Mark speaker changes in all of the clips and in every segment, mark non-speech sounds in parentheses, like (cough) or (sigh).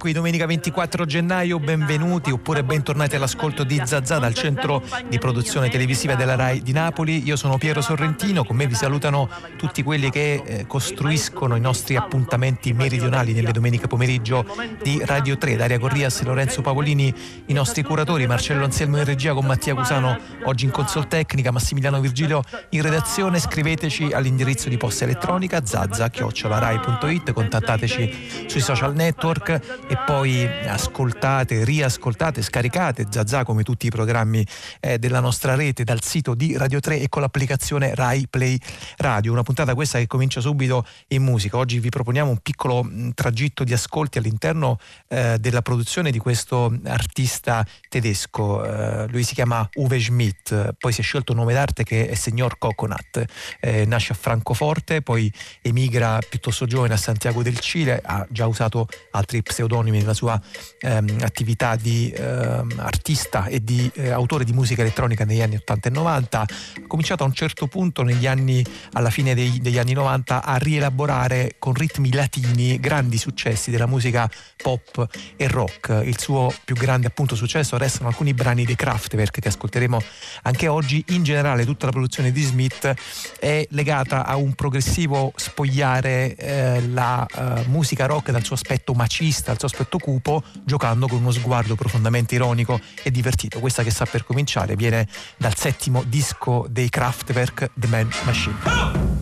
Speaker 1: qui domenica 24 gennaio, benvenuti oppure bentornati all'ascolto di Zazà dal centro di produzione televisiva della RAI di Napoli. Io sono Piero Sorrentino, con me vi salutano tutti quelli che eh, costruiscono i nostri appuntamenti meridionali nelle domeniche pomeriggio di Radio 3, Daria Corrias, Lorenzo Pavolini, i nostri curatori, Marcello Anselmo in regia con Mattia Cusano oggi in consol tecnica, Massimiliano Virgilio in redazione. Scriveteci all'indirizzo di posta elettronica zazza-rai.it, contattateci sui social network e poi ascoltate, riascoltate, scaricate Zazà come tutti i programmi eh, della nostra rete dal sito di Radio 3 e con l'applicazione Rai Play Radio. Una puntata questa che comincia subito in musica. Oggi vi proponiamo un piccolo mh, tragitto di ascolti all'interno eh, della produzione di questo artista tedesco. Eh, lui si chiama Uwe Schmidt, poi si è scelto un nome d'arte che è Signor Coconut. Eh, nasce a Francoforte, poi emigra piuttosto giovane a Santiago del Cile, ha già usato altri altri pseudonimi nella sua ehm, attività di ehm, artista e di eh, autore di musica elettronica negli anni 80 e 90, ha cominciato a un certo punto negli anni, alla fine dei, degli anni 90 a rielaborare con ritmi latini grandi successi della musica pop e rock. Il suo più grande appunto successo restano alcuni brani dei Kraftwerk che ascolteremo anche oggi. In generale tutta la produzione di Smith è legata a un progressivo spogliare eh, la eh, musica rock dal suo aspetto macista regista al suo aspetto cupo, giocando con uno sguardo profondamente ironico e divertito. Questa che sta per cominciare viene dal settimo disco dei Kraftwerk, The Man Machine.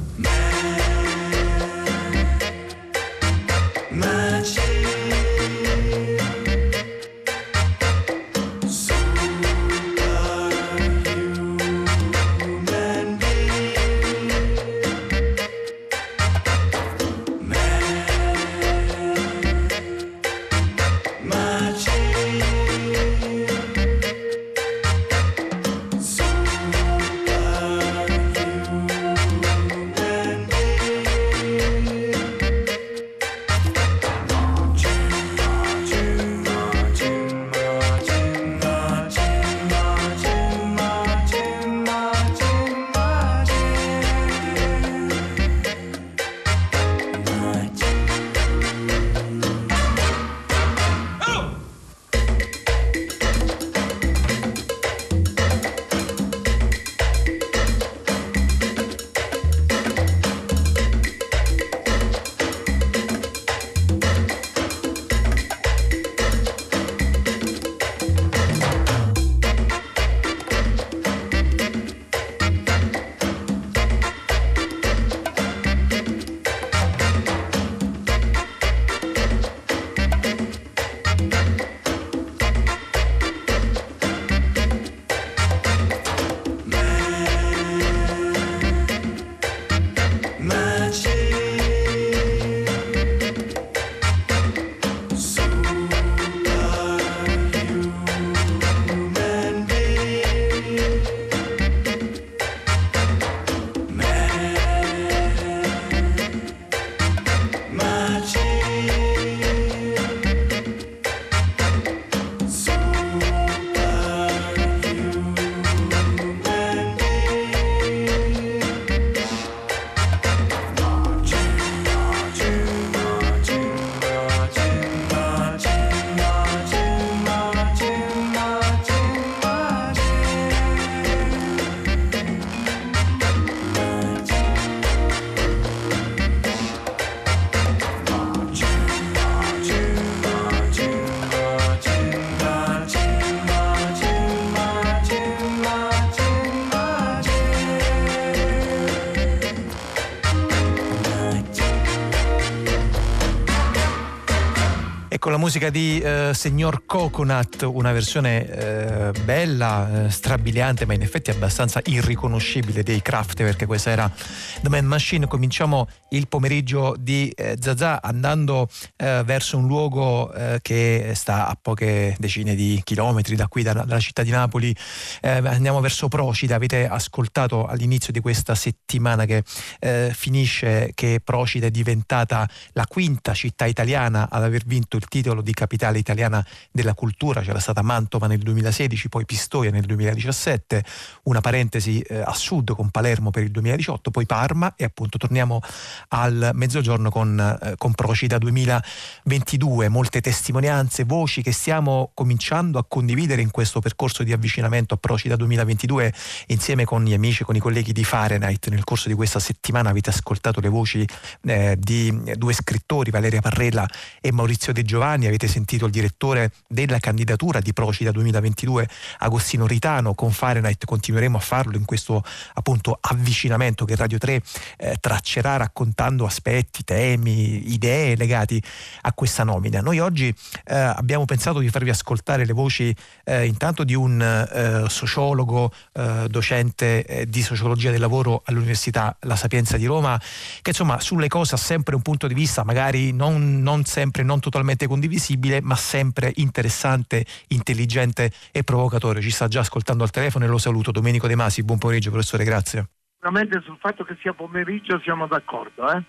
Speaker 1: Musica di eh, Signor Coconut, una versione eh, bella, eh, strabiliante, ma in effetti abbastanza irriconoscibile dei Kraft, perché questa era The Man Machine. Cominciamo il pomeriggio di eh, Zazà andando eh, verso un luogo eh, che sta a poche decine di chilometri da qui, da, dalla città di Napoli. Eh, andiamo verso Procida. Avete ascoltato all'inizio di questa settimana che finisce che Procida è diventata la quinta città italiana ad aver vinto il titolo titolo di capitale italiana della cultura, c'era stata Mantova nel 2016, poi Pistoia nel 2017, una parentesi eh, a sud con Palermo per il 2018, poi Parma e appunto torniamo al mezzogiorno con, eh, con Procida 2022, molte testimonianze, voci che stiamo cominciando a condividere in questo percorso di avvicinamento a Procida 2022 insieme con gli amici, con i colleghi di Fahrenheit. Nel corso di questa settimana avete ascoltato le voci eh, di due scrittori, Valeria Parrella e Maurizio De Giovanni, avete sentito il direttore della candidatura di Procida 2022, Agostino Ritano, con Fahrenheit continueremo a farlo in questo appunto avvicinamento che Radio 3 eh, traccerà raccontando aspetti, temi, idee legati a questa nomina. Noi oggi eh, abbiamo pensato di farvi ascoltare le voci eh, intanto di un eh, sociologo, eh, docente eh, di sociologia del lavoro all'Università La Sapienza di Roma, che insomma sulle cose ha sempre un punto di vista magari non, non sempre, non totalmente condivisibile, ma sempre interessante, intelligente e provocatore. Ci sta già ascoltando al telefono e lo saluto. Domenico De Masi, buon pomeriggio professore, grazie.
Speaker 2: Sicuramente sul fatto che sia pomeriggio siamo d'accordo, eh?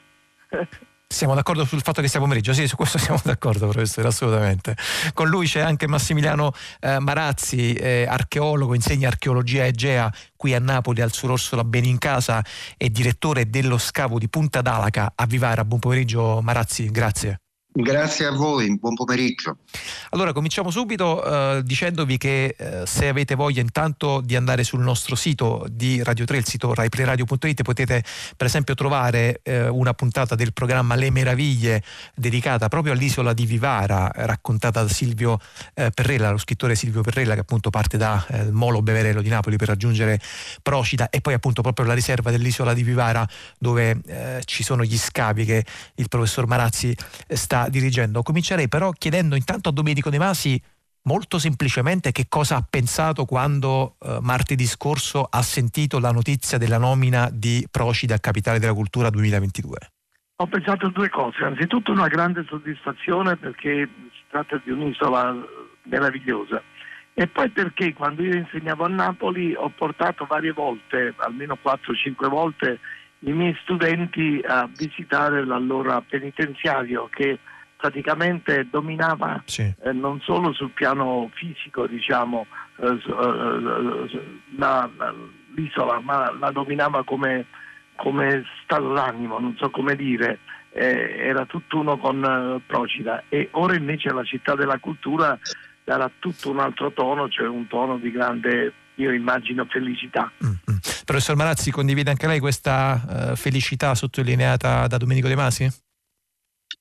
Speaker 2: (laughs)
Speaker 1: Siamo d'accordo sul fatto che sia pomeriggio, sì, su questo (laughs) siamo d'accordo, professore, assolutamente. Con lui c'è anche Massimiliano eh, Marazzi, eh, archeologo, insegna archeologia egea qui a Napoli al Suor Orsola Bene in Casa e direttore dello scavo di Punta d'Alaca a Vivara. Buon pomeriggio Marazzi, grazie.
Speaker 3: Grazie a voi, buon pomeriggio.
Speaker 1: Allora cominciamo subito eh, dicendovi che eh, se avete voglia intanto di andare sul nostro sito di Radio 3, il sito raiplayradio.it, potete per esempio trovare eh, una puntata del programma Le Meraviglie dedicata proprio all'isola di Vivara, raccontata da Silvio eh, Perrella, lo scrittore Silvio Perrella che appunto parte dal eh, Molo Beverello di Napoli per raggiungere Procida e poi appunto proprio la riserva dell'isola di Vivara dove eh, ci sono gli scavi che il professor Marazzi sta dirigendo. Comincerei però chiedendo intanto a Domenico De Masi molto semplicemente che cosa ha pensato quando eh, martedì scorso ha sentito la notizia della nomina di Procida a Capitale della Cultura 2022.
Speaker 2: Ho pensato due cose, anzitutto una grande soddisfazione perché si tratta di un'isola meravigliosa e poi perché quando io insegnavo a Napoli ho portato varie volte, almeno 4-5 volte, i miei studenti a visitare l'allora penitenziario che praticamente dominava sì. eh, non solo sul piano fisico diciamo, eh, eh la, la, l'isola, ma la dominava come, come, stato d'animo, non so come dire, eh, era tutt'uno con eh, Procida e ora invece la città della cultura darà tutto un altro tono, cioè un tono di grande io immagino felicità. Mm-hmm.
Speaker 1: Professor Marazzi, condivide anche lei questa uh, felicità sottolineata da Domenico De Masi?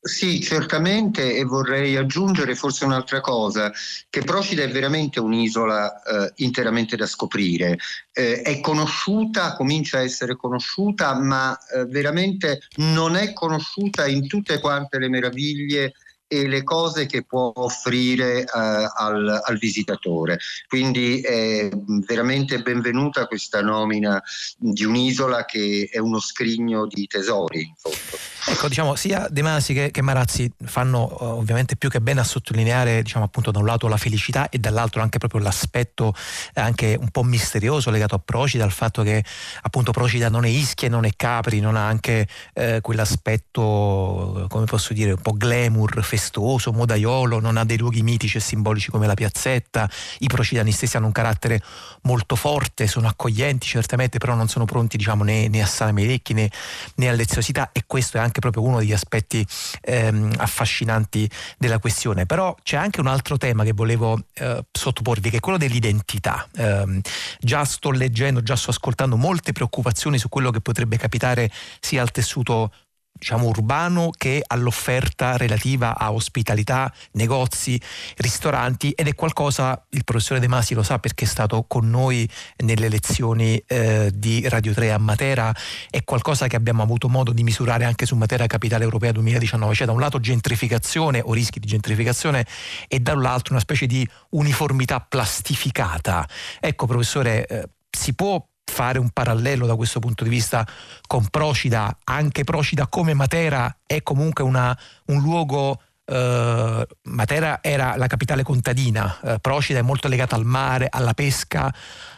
Speaker 3: Sì, certamente e vorrei aggiungere forse un'altra cosa, che Procida è veramente un'isola eh, interamente da scoprire. Eh, è conosciuta, comincia a essere conosciuta, ma eh, veramente non è conosciuta in tutte quante le meraviglie e le cose che può offrire uh, al, al, visitatore. Quindi è veramente benvenuta questa nomina di un'isola che è uno scrigno di tesori. In fondo.
Speaker 1: Ecco, diciamo, sia De Masi che, che Marazzi fanno uh, ovviamente più che bene a sottolineare, diciamo, appunto, da un lato la felicità e dall'altro anche proprio l'aspetto eh, anche un po' misterioso legato a Procida, al fatto che appunto Procida non è Ischia, non è Capri, non ha anche eh, quell'aspetto, come posso dire, un po' glamour, festoso, modaiolo, non ha dei luoghi mitici e simbolici come la piazzetta, i procidani stessi hanno un carattere molto forte, sono accoglienti certamente, però non sono pronti diciamo, né, né a salame orecchi né, né all'eziosità e questo è anche proprio uno degli aspetti ehm, affascinanti della questione. Però c'è anche un altro tema che volevo eh, sottoporvi, che è quello dell'identità. Eh, già sto leggendo, già sto ascoltando molte preoccupazioni su quello che potrebbe capitare sia al tessuto diciamo, urbano che all'offerta relativa a ospitalità, negozi, ristoranti ed è qualcosa, il professore De Masi lo sa perché è stato con noi nelle lezioni eh, di Radio 3 a Matera, è qualcosa che abbiamo avuto modo di misurare anche su Matera Capitale Europea 2019, cioè da un lato gentrificazione o rischi di gentrificazione e dall'altro una specie di uniformità plastificata. Ecco professore, eh, si può fare un parallelo da questo punto di vista con Procida, anche Procida come Matera è comunque una, un luogo Uh, Matera era la capitale contadina, uh, Procida è molto legata al mare, alla pesca,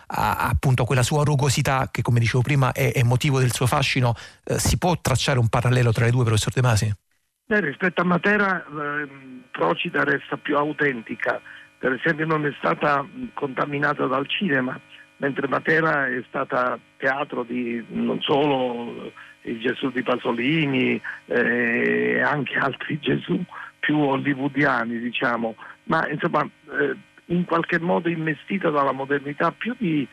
Speaker 1: a, appunto a quella sua rugosità che come dicevo prima è, è motivo del suo fascino. Uh, si può tracciare un parallelo tra le due, professor De Masi?
Speaker 2: Beh, rispetto a Matera eh, Procida resta più autentica, per esempio non è stata contaminata dal cinema, mentre Matera è stata teatro di non solo il Gesù di Pasolini e eh, anche altri (laughs) Gesù più hollywoodiani, diciamo, ma insomma eh, in qualche modo investita dalla modernità più di,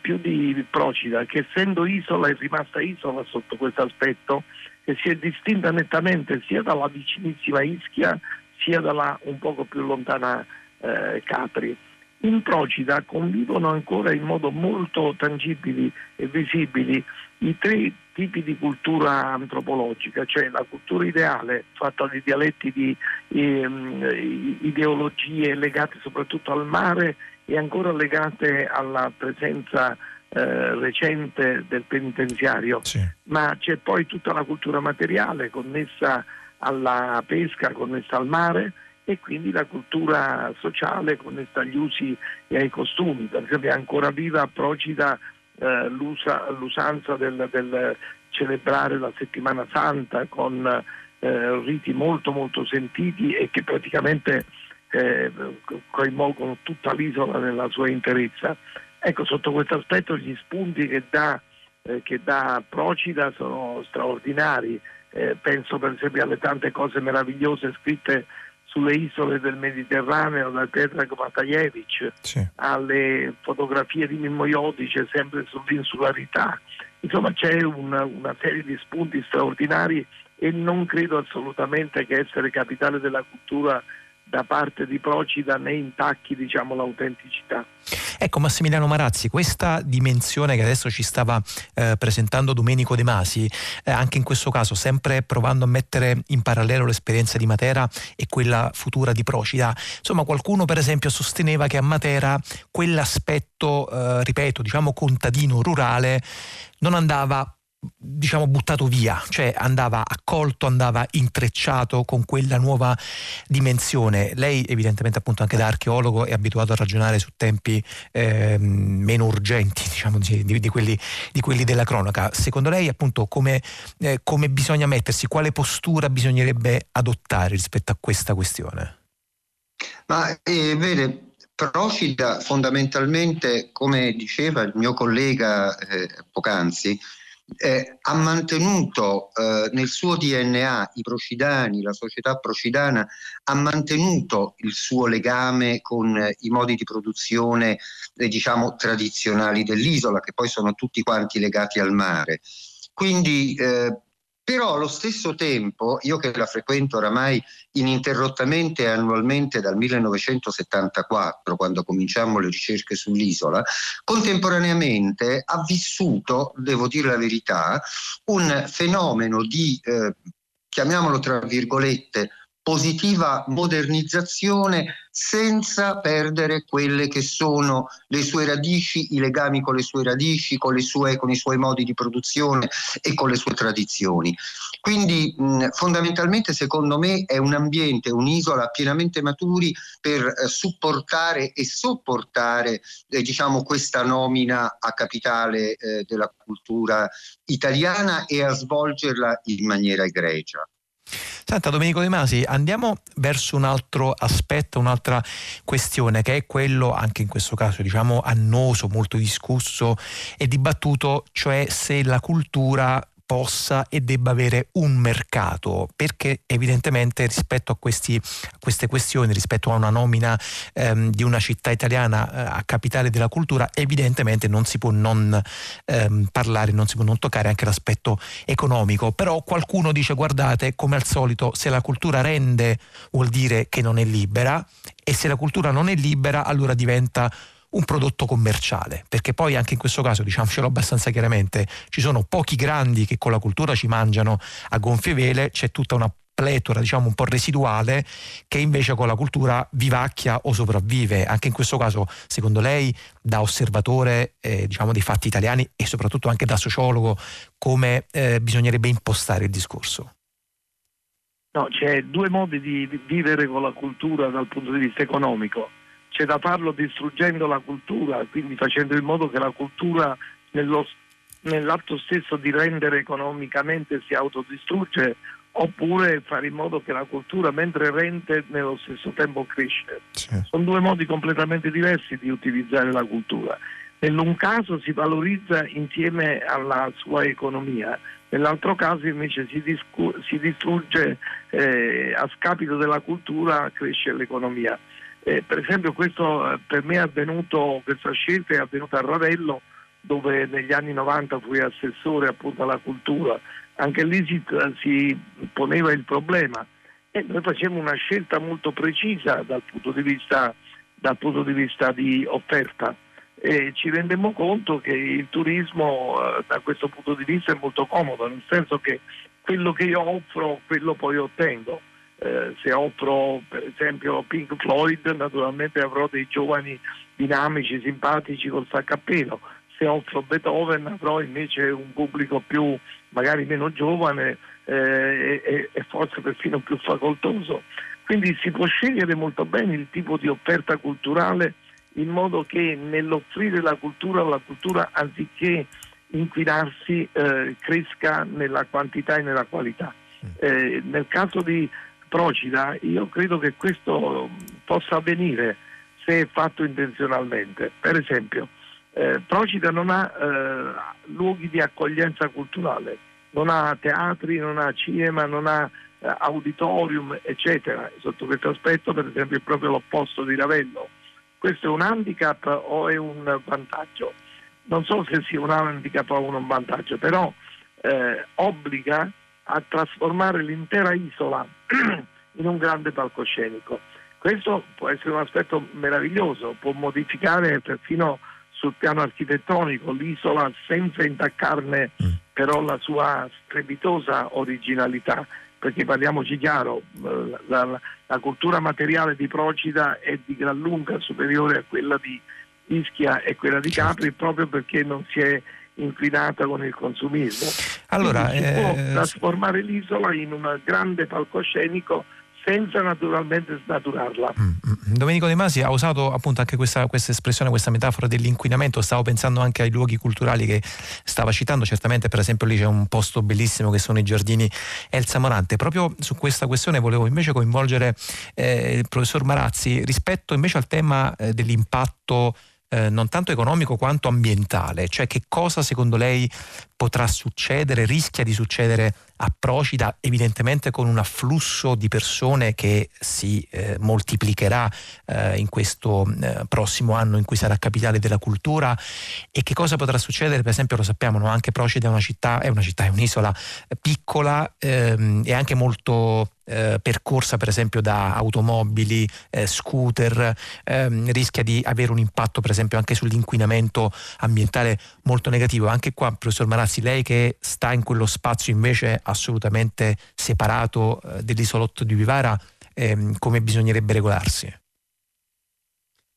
Speaker 2: più di Procida, che essendo isola è rimasta isola sotto questo aspetto che si è distinta nettamente sia dalla vicinissima Ischia sia dalla un poco più lontana eh, Capri. In Procida convivono ancora in modo molto tangibili e visibili i tre tipi di cultura antropologica, cioè la cultura ideale fatta di dialetti di eh, ideologie legate soprattutto al mare e ancora legate alla presenza eh, recente del penitenziario, sì. ma c'è poi tutta la cultura materiale connessa alla pesca, connessa al mare e quindi la cultura sociale connessa agli usi e ai costumi. Per esempio è ancora viva, procida eh, l'usa, l'usanza del, del, celebrare la settimana santa con eh, riti molto molto sentiti e che praticamente eh, coinvolgono tutta l'isola nella sua interezza. Ecco, sotto questo aspetto gli spunti che dà, eh, che dà Procida sono straordinari. Eh, penso per esempio alle tante cose meravigliose scritte sulle isole del Mediterraneo da Petrag Matajevic, sì. alle fotografie di Mimmo Iodice sempre sull'insularità. Insomma c'è una, una serie di spunti straordinari e non credo assolutamente che essere capitale della cultura da parte di Procida né intacchi diciamo, l'autenticità.
Speaker 1: Ecco Massimiliano Marazzi, questa dimensione che adesso ci stava eh, presentando Domenico De Masi, eh, anche in questo caso sempre provando a mettere in parallelo l'esperienza di Matera e quella futura di Procida, insomma qualcuno per esempio sosteneva che a Matera quell'aspetto, eh, ripeto, diciamo contadino rurale non andava diciamo buttato via, cioè andava accolto, andava intrecciato con quella nuova dimensione. Lei evidentemente appunto anche da archeologo è abituato a ragionare su tempi eh, meno urgenti diciamo di, di, quelli, di, quelli, della cronaca. Secondo lei appunto come, eh, come bisogna mettersi, quale postura bisognerebbe adottare rispetto a questa questione?
Speaker 3: Ma eh, vede, Procida fondamentalmente, come diceva il mio collega eh, poc'anzi, eh, ha mantenuto eh, nel suo DNA i procidani, la società procidana ha mantenuto il suo legame con eh, i modi di produzione eh, diciamo tradizionali dell'isola che poi sono tutti quanti legati al mare. Quindi eh, però allo stesso tempo, io che la frequento oramai ininterrottamente annualmente dal 1974, quando cominciamo le ricerche sull'isola, contemporaneamente ha vissuto, devo dire la verità, un fenomeno di, eh, chiamiamolo tra virgolette, positiva modernizzazione senza perdere quelle che sono le sue radici, i legami con le sue radici, con, le sue, con i suoi modi di produzione e con le sue tradizioni. Quindi mh, fondamentalmente secondo me è un ambiente, un'isola pienamente maturi per eh, supportare e sopportare eh, diciamo, questa nomina a capitale eh, della cultura italiana e a svolgerla in maniera egregia.
Speaker 1: Senta Domenico De Masi, andiamo verso un altro aspetto, un'altra questione che è quello, anche in questo caso diciamo annoso, molto discusso e dibattuto, cioè se la cultura possa e debba avere un mercato, perché evidentemente rispetto a, questi, a queste questioni, rispetto a una nomina ehm, di una città italiana eh, a capitale della cultura, evidentemente non si può non ehm, parlare, non si può non toccare anche l'aspetto economico, però qualcuno dice guardate, come al solito, se la cultura rende vuol dire che non è libera e se la cultura non è libera allora diventa un prodotto commerciale, perché poi anche in questo caso, diciamocelo abbastanza chiaramente, ci sono pochi grandi che con la cultura ci mangiano a gonfie vele, c'è tutta una pletora diciamo un po' residuale che invece con la cultura vivacchia o sopravvive. Anche in questo caso, secondo lei, da osservatore eh, diciamo dei fatti italiani e soprattutto anche da sociologo, come eh, bisognerebbe impostare il discorso?
Speaker 2: No, c'è due modi di vivere con la cultura dal punto di vista economico c'è da farlo distruggendo la cultura, quindi facendo in modo che la cultura nello, nell'atto stesso di rendere economicamente si autodistrugge oppure fare in modo che la cultura mentre rende nello stesso tempo cresce. Sono due modi completamente diversi di utilizzare la cultura. Nell'un caso si valorizza insieme alla sua economia, nell'altro caso invece si, discu- si distrugge eh, a scapito della cultura, cresce l'economia. Eh, per esempio questo eh, per me è avvenuto, questa scelta è avvenuta a Ravello dove negli anni 90 fui assessore appunto alla cultura, anche lì si, si poneva il problema. E noi facciamo una scelta molto precisa dal punto di vista, punto di, vista di offerta. E ci rendemmo conto che il turismo eh, da questo punto di vista è molto comodo, nel senso che quello che io offro, quello poi ottengo. Eh, se offro per esempio Pink Floyd, naturalmente avrò dei giovani dinamici, simpatici col sacco a pelo. Se offro Beethoven avrò invece un pubblico più, magari meno giovane eh, e, e forse perfino più facoltoso. Quindi si può scegliere molto bene il tipo di offerta culturale in modo che nell'offrire la cultura, la cultura anziché inquinarsi eh, cresca nella quantità e nella qualità. Mm. Eh, nel caso di Procida io credo che questo possa avvenire se fatto intenzionalmente. Per esempio, eh, Procida non ha eh, luoghi di accoglienza culturale, non ha teatri, non ha cinema, non ha eh, auditorium, eccetera. Sotto questo aspetto, per esempio, è proprio l'opposto di Ravello questo è un handicap o è un vantaggio? Non so se sia un handicap o un vantaggio, però eh, obbliga a trasformare l'intera isola (clears throat) in un grande palcoscenico. Questo può essere un aspetto meraviglioso, può modificare perfino sul piano architettonico l'isola senza intaccarne mm. però la sua strepitosa originalità perché parliamoci chiaro, la, la, la, cultura materiale di Procida è di gran lunga superiore a quella di Ischia e quella di certo. Capri proprio perché non si è inquinata con il consumismo. Allora, si eh... può trasformare l'isola in un grande palcoscenico senza naturalmente snaturarla. Mm, mm.
Speaker 1: Domenico De Masi ha usato appunto anche questa, questa, espressione, questa metafora dell'inquinamento, stavo pensando anche ai luoghi culturali che stava citando, certamente per esempio lì c'è un posto bellissimo che sono i giardini Elsa Morante. Proprio su questa questione volevo invece coinvolgere eh, il professor Marazzi rispetto invece al tema eh, dell'impatto eh, non tanto economico quanto ambientale, cioè che cosa secondo lei potrà succedere, rischia di succedere a Procida, evidentemente con un afflusso di persone che si eh, moltiplicherà eh, in questo eh, prossimo anno in cui sarà capitale della cultura e che cosa potrà succedere, per esempio lo sappiamo, no? anche Procida è una città, è una città, è un'isola piccola ehm, e anche molto eh, percorsa per esempio da automobili, eh, scooter, ehm, rischia di avere un impatto per esempio anche sull'inquinamento ambientale molto negativo. Anche qua, professor Marazzi, lei che sta in quello spazio invece assolutamente separato eh, dell'isolotto di Vivara, ehm, come bisognerebbe regolarsi?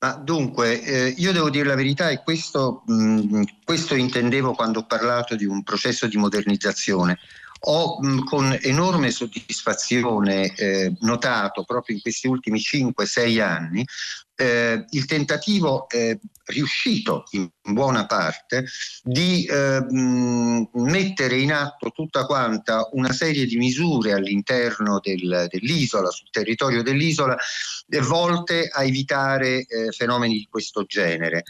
Speaker 3: Ma dunque, eh, io devo dire la verità e questo, mh, questo, intendevo quando ho parlato di un processo di modernizzazione. Ho mh, con enorme soddisfazione eh, notato proprio in questi ultimi 5-6 anni eh, il tentativo eh, riuscito in buona parte di eh, mettere in atto tutta quanta una serie di misure all'interno del, dell'isola, sul territorio dell'isola, eh, volte a evitare eh, fenomeni di questo genere.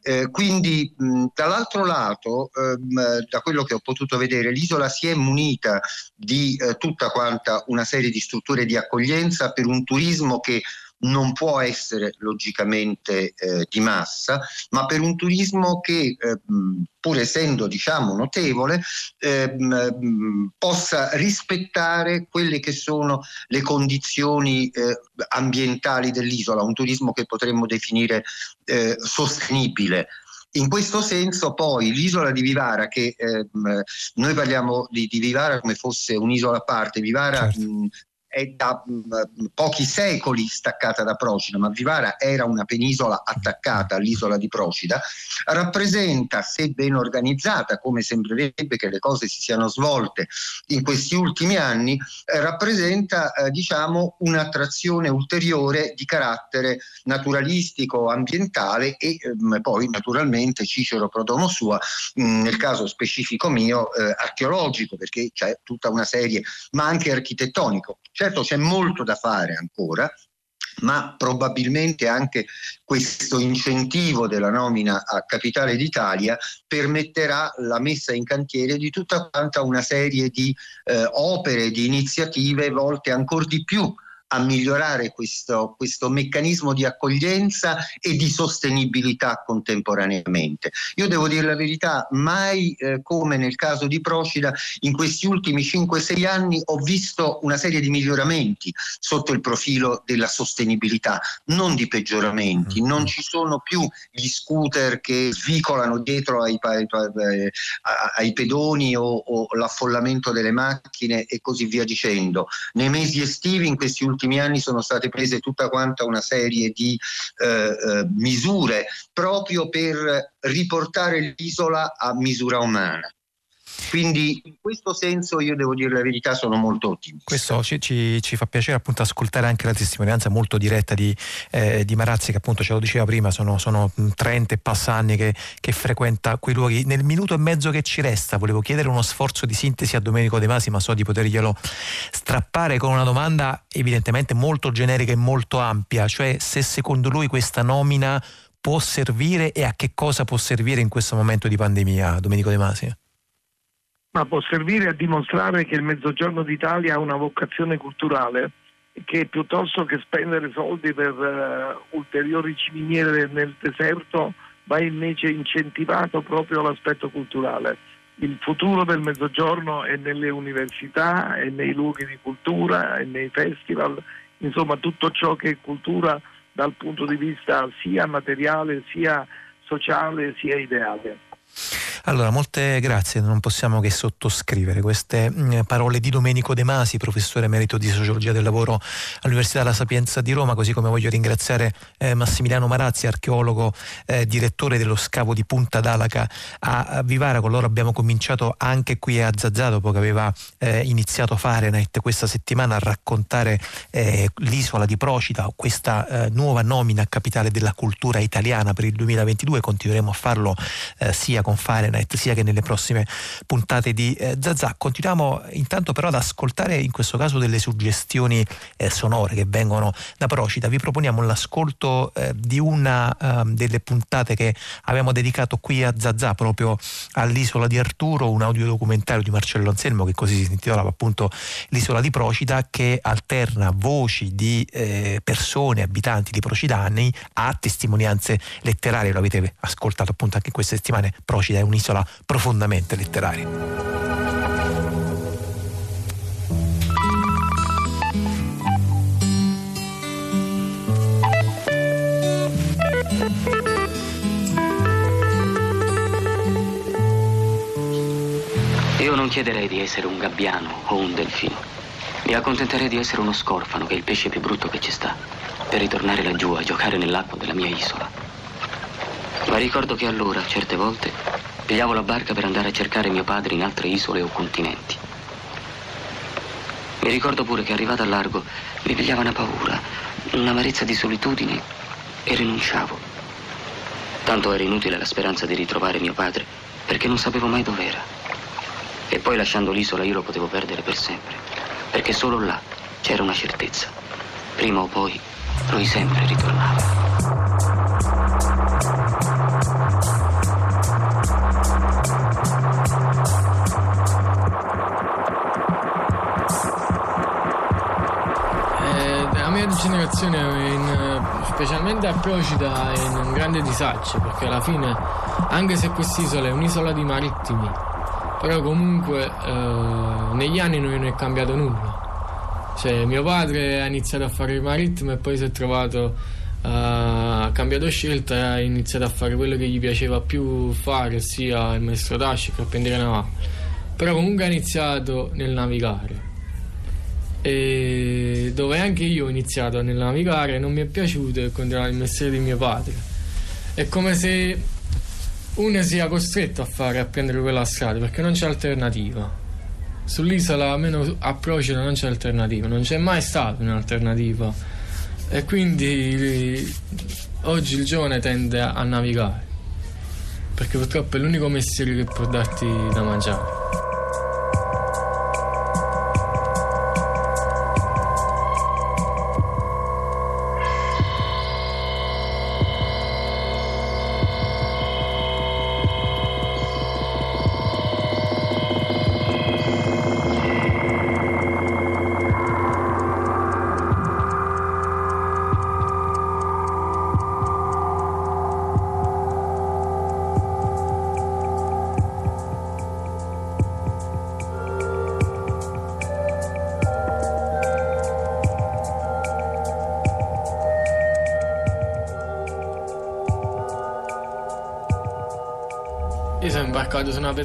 Speaker 3: Eh, quindi mh, dall'altro lato, ehm, da quello che ho potuto vedere, l'isola si è munita di eh, tutta quanta una serie di strutture di accoglienza per un turismo che non può essere logicamente eh, di massa, ma per un turismo che eh, pur essendo diciamo notevole eh, possa rispettare quelle che sono le condizioni eh, ambientali dell'isola, un turismo che potremmo definire eh, sostenibile. In questo senso poi l'isola di Vivara, che eh, noi parliamo di, di, Vivara come fosse un'isola a parte, Vivara certo. mh, è da mm, pochi secoli staccata da Procida, ma Vivara era una penisola attaccata all'isola di Procida, rappresenta, se ben organizzata, come sembrerebbe che le cose si siano svolte in questi ultimi anni, eh, rappresenta eh, diciamo un'attrazione ulteriore di carattere naturalistico, ambientale e ehm, poi naturalmente Cicero Prodomo Sua, mh, mm, nel caso specifico mio, eh, archeologico, perché c'è tutta una serie, ma anche architettonico. Certo c'è molto da fare ancora, ma probabilmente anche questo incentivo della nomina a Capitale d'Italia permetterà la messa in cantiere di tutta una serie di eh, opere, di iniziative volte ancora di più a migliorare questo, questo, meccanismo di accoglienza e di sostenibilità contemporaneamente. Io devo dire la verità, mai eh, come nel caso di Procida, in questi ultimi 5-6 anni ho visto una serie di miglioramenti sotto il profilo della sostenibilità, non di peggioramenti, non ci sono più gli scooter che svicolano dietro ai, ai, ai pedoni o, o l'affollamento delle macchine e così via dicendo. Nei mesi estivi in questi ultimi ultimi anni sono state prese tutta quanta una serie di eh, eh, misure proprio per riportare l'isola a misura umana. Quindi in questo senso io devo dire la verità, sono molto ottimista.
Speaker 1: Questo ci, ci, ci fa piacere appunto ascoltare anche la testimonianza molto diretta di, eh, di Marazzi che appunto ce lo diceva prima, sono, sono 30 e passa anni che, che, frequenta quei luoghi. Nel minuto e mezzo che ci resta volevo chiedere uno sforzo di sintesi a Domenico De Masi, ma so di poterglielo strappare con una domanda evidentemente molto generica e molto ampia, cioè se secondo lui questa nomina può servire e a che cosa può servire in questo momento di pandemia, Domenico De Masi?
Speaker 2: Ma può servire a dimostrare che il Mezzogiorno d'Italia ha una vocazione culturale che piuttosto che spendere soldi per uh, ulteriori ciminiere nel deserto va invece incentivato proprio l'aspetto culturale. Il futuro del Mezzogiorno è nelle università, è nei luoghi di cultura, è nei festival, insomma tutto ciò che è cultura dal punto di vista sia materiale, sia sociale, sia ideale.
Speaker 1: Allora, molte grazie, non possiamo che sottoscrivere queste mm, parole di Domenico De Masi, professore emerito di sociologia del lavoro all'Università La Sapienza di Roma, così come voglio ringraziare eh, Massimiliano Marazzi, archeologo, eh, direttore dello scavo di Punta d'Alaca a Vivara. Con loro abbiamo cominciato anche qui a Zazza, dopo che aveva eh, iniziato Fahrenheit questa settimana a raccontare eh, l'isola di Procida, questa eh, nuova nomina capitale della cultura italiana per il 2022. Continueremo a farlo eh, sia con Fahrenheit internet sia che nelle prossime puntate di eh, Zazà. Continuiamo intanto però ad ascoltare in questo caso delle suggestioni eh, sonore che vengono da Procida. Vi proponiamo l'ascolto eh, di una ehm, delle puntate che abbiamo dedicato qui a Zazà proprio all'isola di Arturo, un audiodocumentario di Marcello Anselmo che così si intitolava appunto L'isola di Procida che alterna voci di eh, persone, abitanti di Procidani a testimonianze letterarie. Lo avete ascoltato appunto anche queste settimane. Procida è un'isola un'isola profondamente letteraria.
Speaker 4: Io non chiederei di essere un gabbiano o un delfino. Mi accontenterei di essere uno scorfano, che è il pesce più brutto che ci sta, per ritornare laggiù a giocare nell'acqua della mia isola. Ma ricordo che allora, certe volte, Pigliavo la barca per andare a cercare mio padre in altre isole o continenti. Mi ricordo pure che arrivato al largo mi pigliava una paura, un'amarezza di solitudine e rinunciavo. Tanto era inutile la speranza di ritrovare mio padre, perché non sapevo mai dov'era. E poi lasciando l'isola io lo potevo perdere per sempre, perché solo là c'era una certezza. Prima o poi lui sempre ritornava.
Speaker 5: Generazione in, specialmente a Procida è in un grande disagio perché alla fine anche se quest'isola è un'isola di marittimi però comunque eh, negli anni non è cambiato nulla. Cioè mio padre ha iniziato a fare il marittimo e poi si è trovato uh, ha cambiato scelta e ha iniziato a fare quello che gli piaceva più fare sia il maestro d'asci che appendere navale. Però comunque ha iniziato nel navigare. E dove anche io ho iniziato a navigare e non mi è piaciuto continuare il mestiere di mio padre. È come se uno sia costretto a fare a prendere quella strada perché non c'è alternativa. Sull'isola, almeno a Procida, non c'è alternativa, non c'è mai stata un'alternativa. E quindi oggi il giovane tende a navigare perché purtroppo è l'unico mestiere che può darti da mangiare.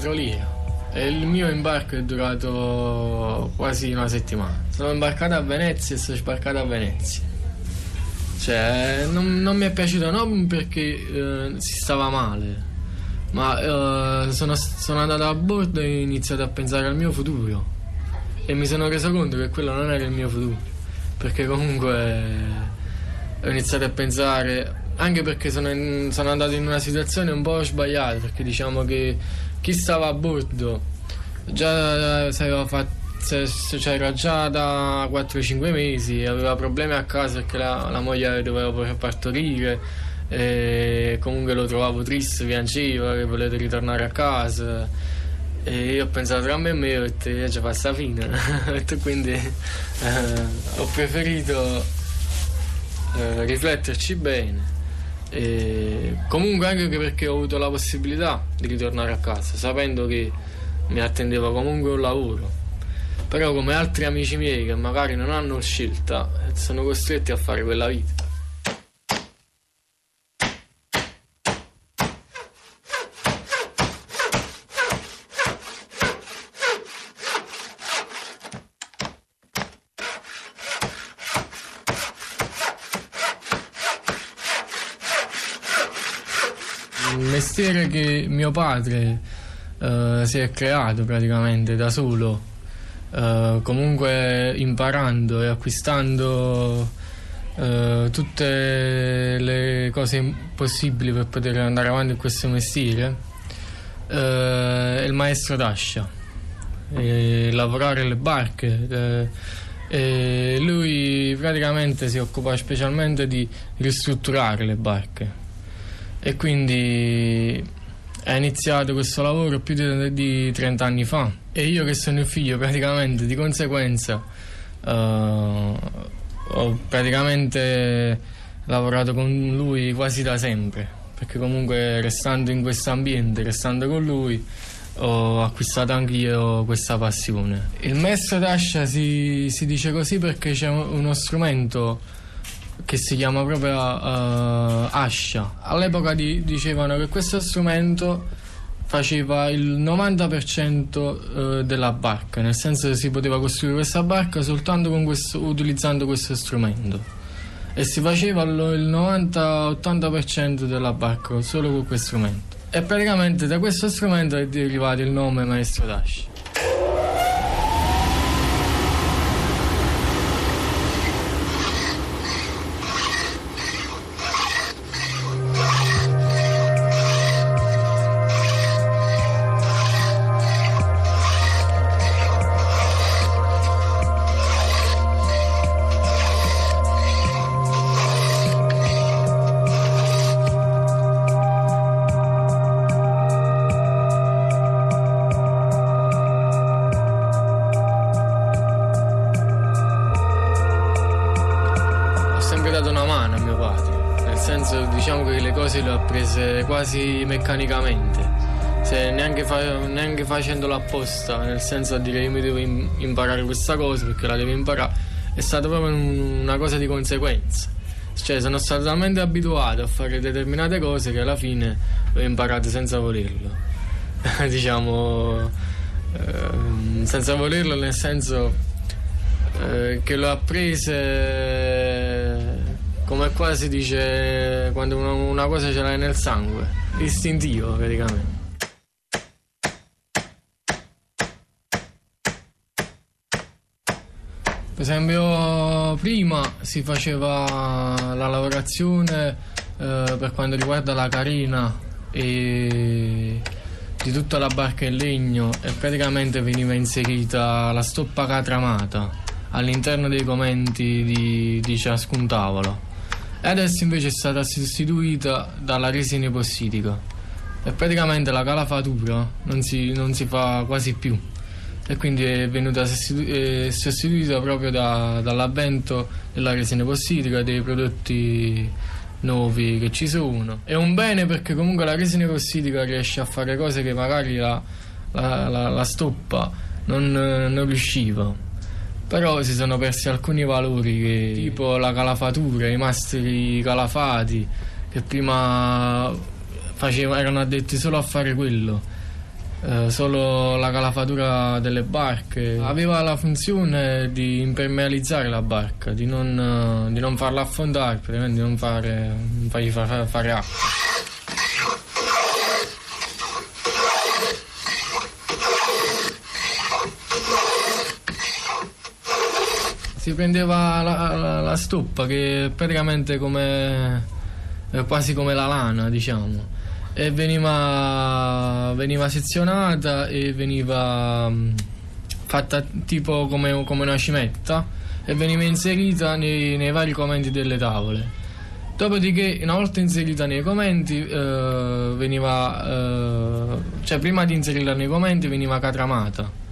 Speaker 5: Petroliera e il mio imbarco è durato quasi una settimana. Sono imbarcato a Venezia e sono sbarcato a Venezia. Cioè, non, non mi è piaciuto non perché eh, si stava male, ma eh, sono, sono andato a bordo e ho iniziato a pensare al mio futuro. E mi sono reso conto che quello non era il mio futuro. Perché comunque ho iniziato a pensare anche perché sono, in, sono, andato in una situazione un po' sbagliata perché diciamo che chi stava a bordo? Già fatto, c'era già da 4-5 mesi aveva problemi a casa perché la, la moglie doveva partorire e comunque lo trovavo triste, piangeva che volete ritornare a casa. E io ho pensato tra me e me detto io ci passa la fine. (laughs) Quindi eh, ho preferito eh, rifletterci bene e comunque anche perché ho avuto la possibilità di ritornare a casa, sapendo che mi attendeva comunque un lavoro. Però come altri amici miei che magari non hanno scelta, sono costretti a fare quella vita. mestiere che mio padre uh, si è creato praticamente da solo, uh, comunque imparando e acquistando uh, tutte le cose possibili per poter andare avanti in questo mestiere, è il maestro d'ascia, lavorare alle barche. E lui praticamente si occupa specialmente di ristrutturare le barche e quindi è iniziato questo lavoro più di, di 30 anni fa e io che sono il figlio praticamente di conseguenza uh, ho praticamente lavorato con lui quasi da sempre perché comunque restando in questo ambiente, restando con lui ho acquistato anch'io questa passione. Il maestro d'ascia si, si dice così perché c'è uno strumento che si chiama proprio uh, ascia. All'epoca di, dicevano che questo strumento faceva il 90% eh, della barca, nel senso che si poteva costruire questa barca soltanto questo, utilizzando questo strumento. E si faceva il 90-80% della barca solo con questo strumento. E praticamente da questo strumento è derivato il nome Maestro d'Ascia. Meccanicamente, se neanche, fa, neanche facendolo apposta, nel senso a dire io mi devo imparare questa cosa perché la devo imparare, è stata proprio una cosa di conseguenza. Cioè sono stato talmente abituato a fare determinate cose che alla fine ho imparato senza volerlo. (laughs) diciamo, eh, senza volerlo nel senso eh, che lo ha prese come qua si dice quando una, una cosa ce l'hai nel sangue, istintivo praticamente. Per esempio prima si faceva la lavorazione eh, per quanto riguarda la carina e di tutta la barca in legno e praticamente veniva inserita la stoppa catramata all'interno dei commenti di, di ciascun tavolo adesso invece è stata sostituita dalla resina epossidica e praticamente la calafatura non si, non si fa quasi più. E quindi è venuta sostitu- sostituita proprio da, dall'avvento della resina epossidica dei prodotti nuovi che ci sono. È un bene perché comunque la resina epossidica riesce a fare cose che magari la, la, la, la stoppa non, non riusciva però si sono persi alcuni valori che, tipo la calafatura, i mastri calafati che prima faceva, erano addetti solo a fare quello. Eh, solo la calafatura delle barche. Aveva la funzione di impermeabilizzare la barca di non, di non farla affondare di non, fare, non fargli far, fare acqua si prendeva la, la, la stoppa che è praticamente come quasi come la lana diciamo. E veniva, veniva sezionata e veniva mm, fatta tipo come, come, una cimetta e veniva inserita nei, nei, vari commenti delle tavole. Dopodiché una volta inserita nei commenti eh, veniva eh, cioè prima di inserirla nei commenti veniva catramata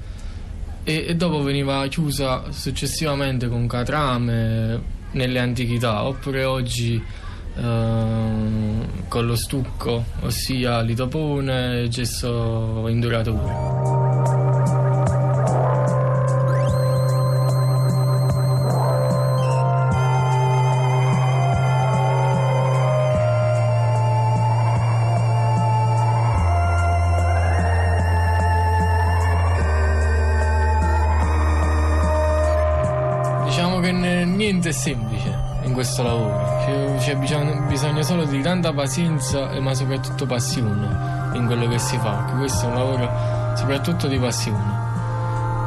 Speaker 5: e, e dopo veniva chiusa successivamente con catrame nelle antichità oppure oggi Uh, con lo stucco, ossia litopone e gesso induratore. niente in questo lavoro, c'è, bisogno, bisogno, solo di tanta pazienza ma soprattutto passione in quello che si fa, perché questo è un lavoro soprattutto di passione.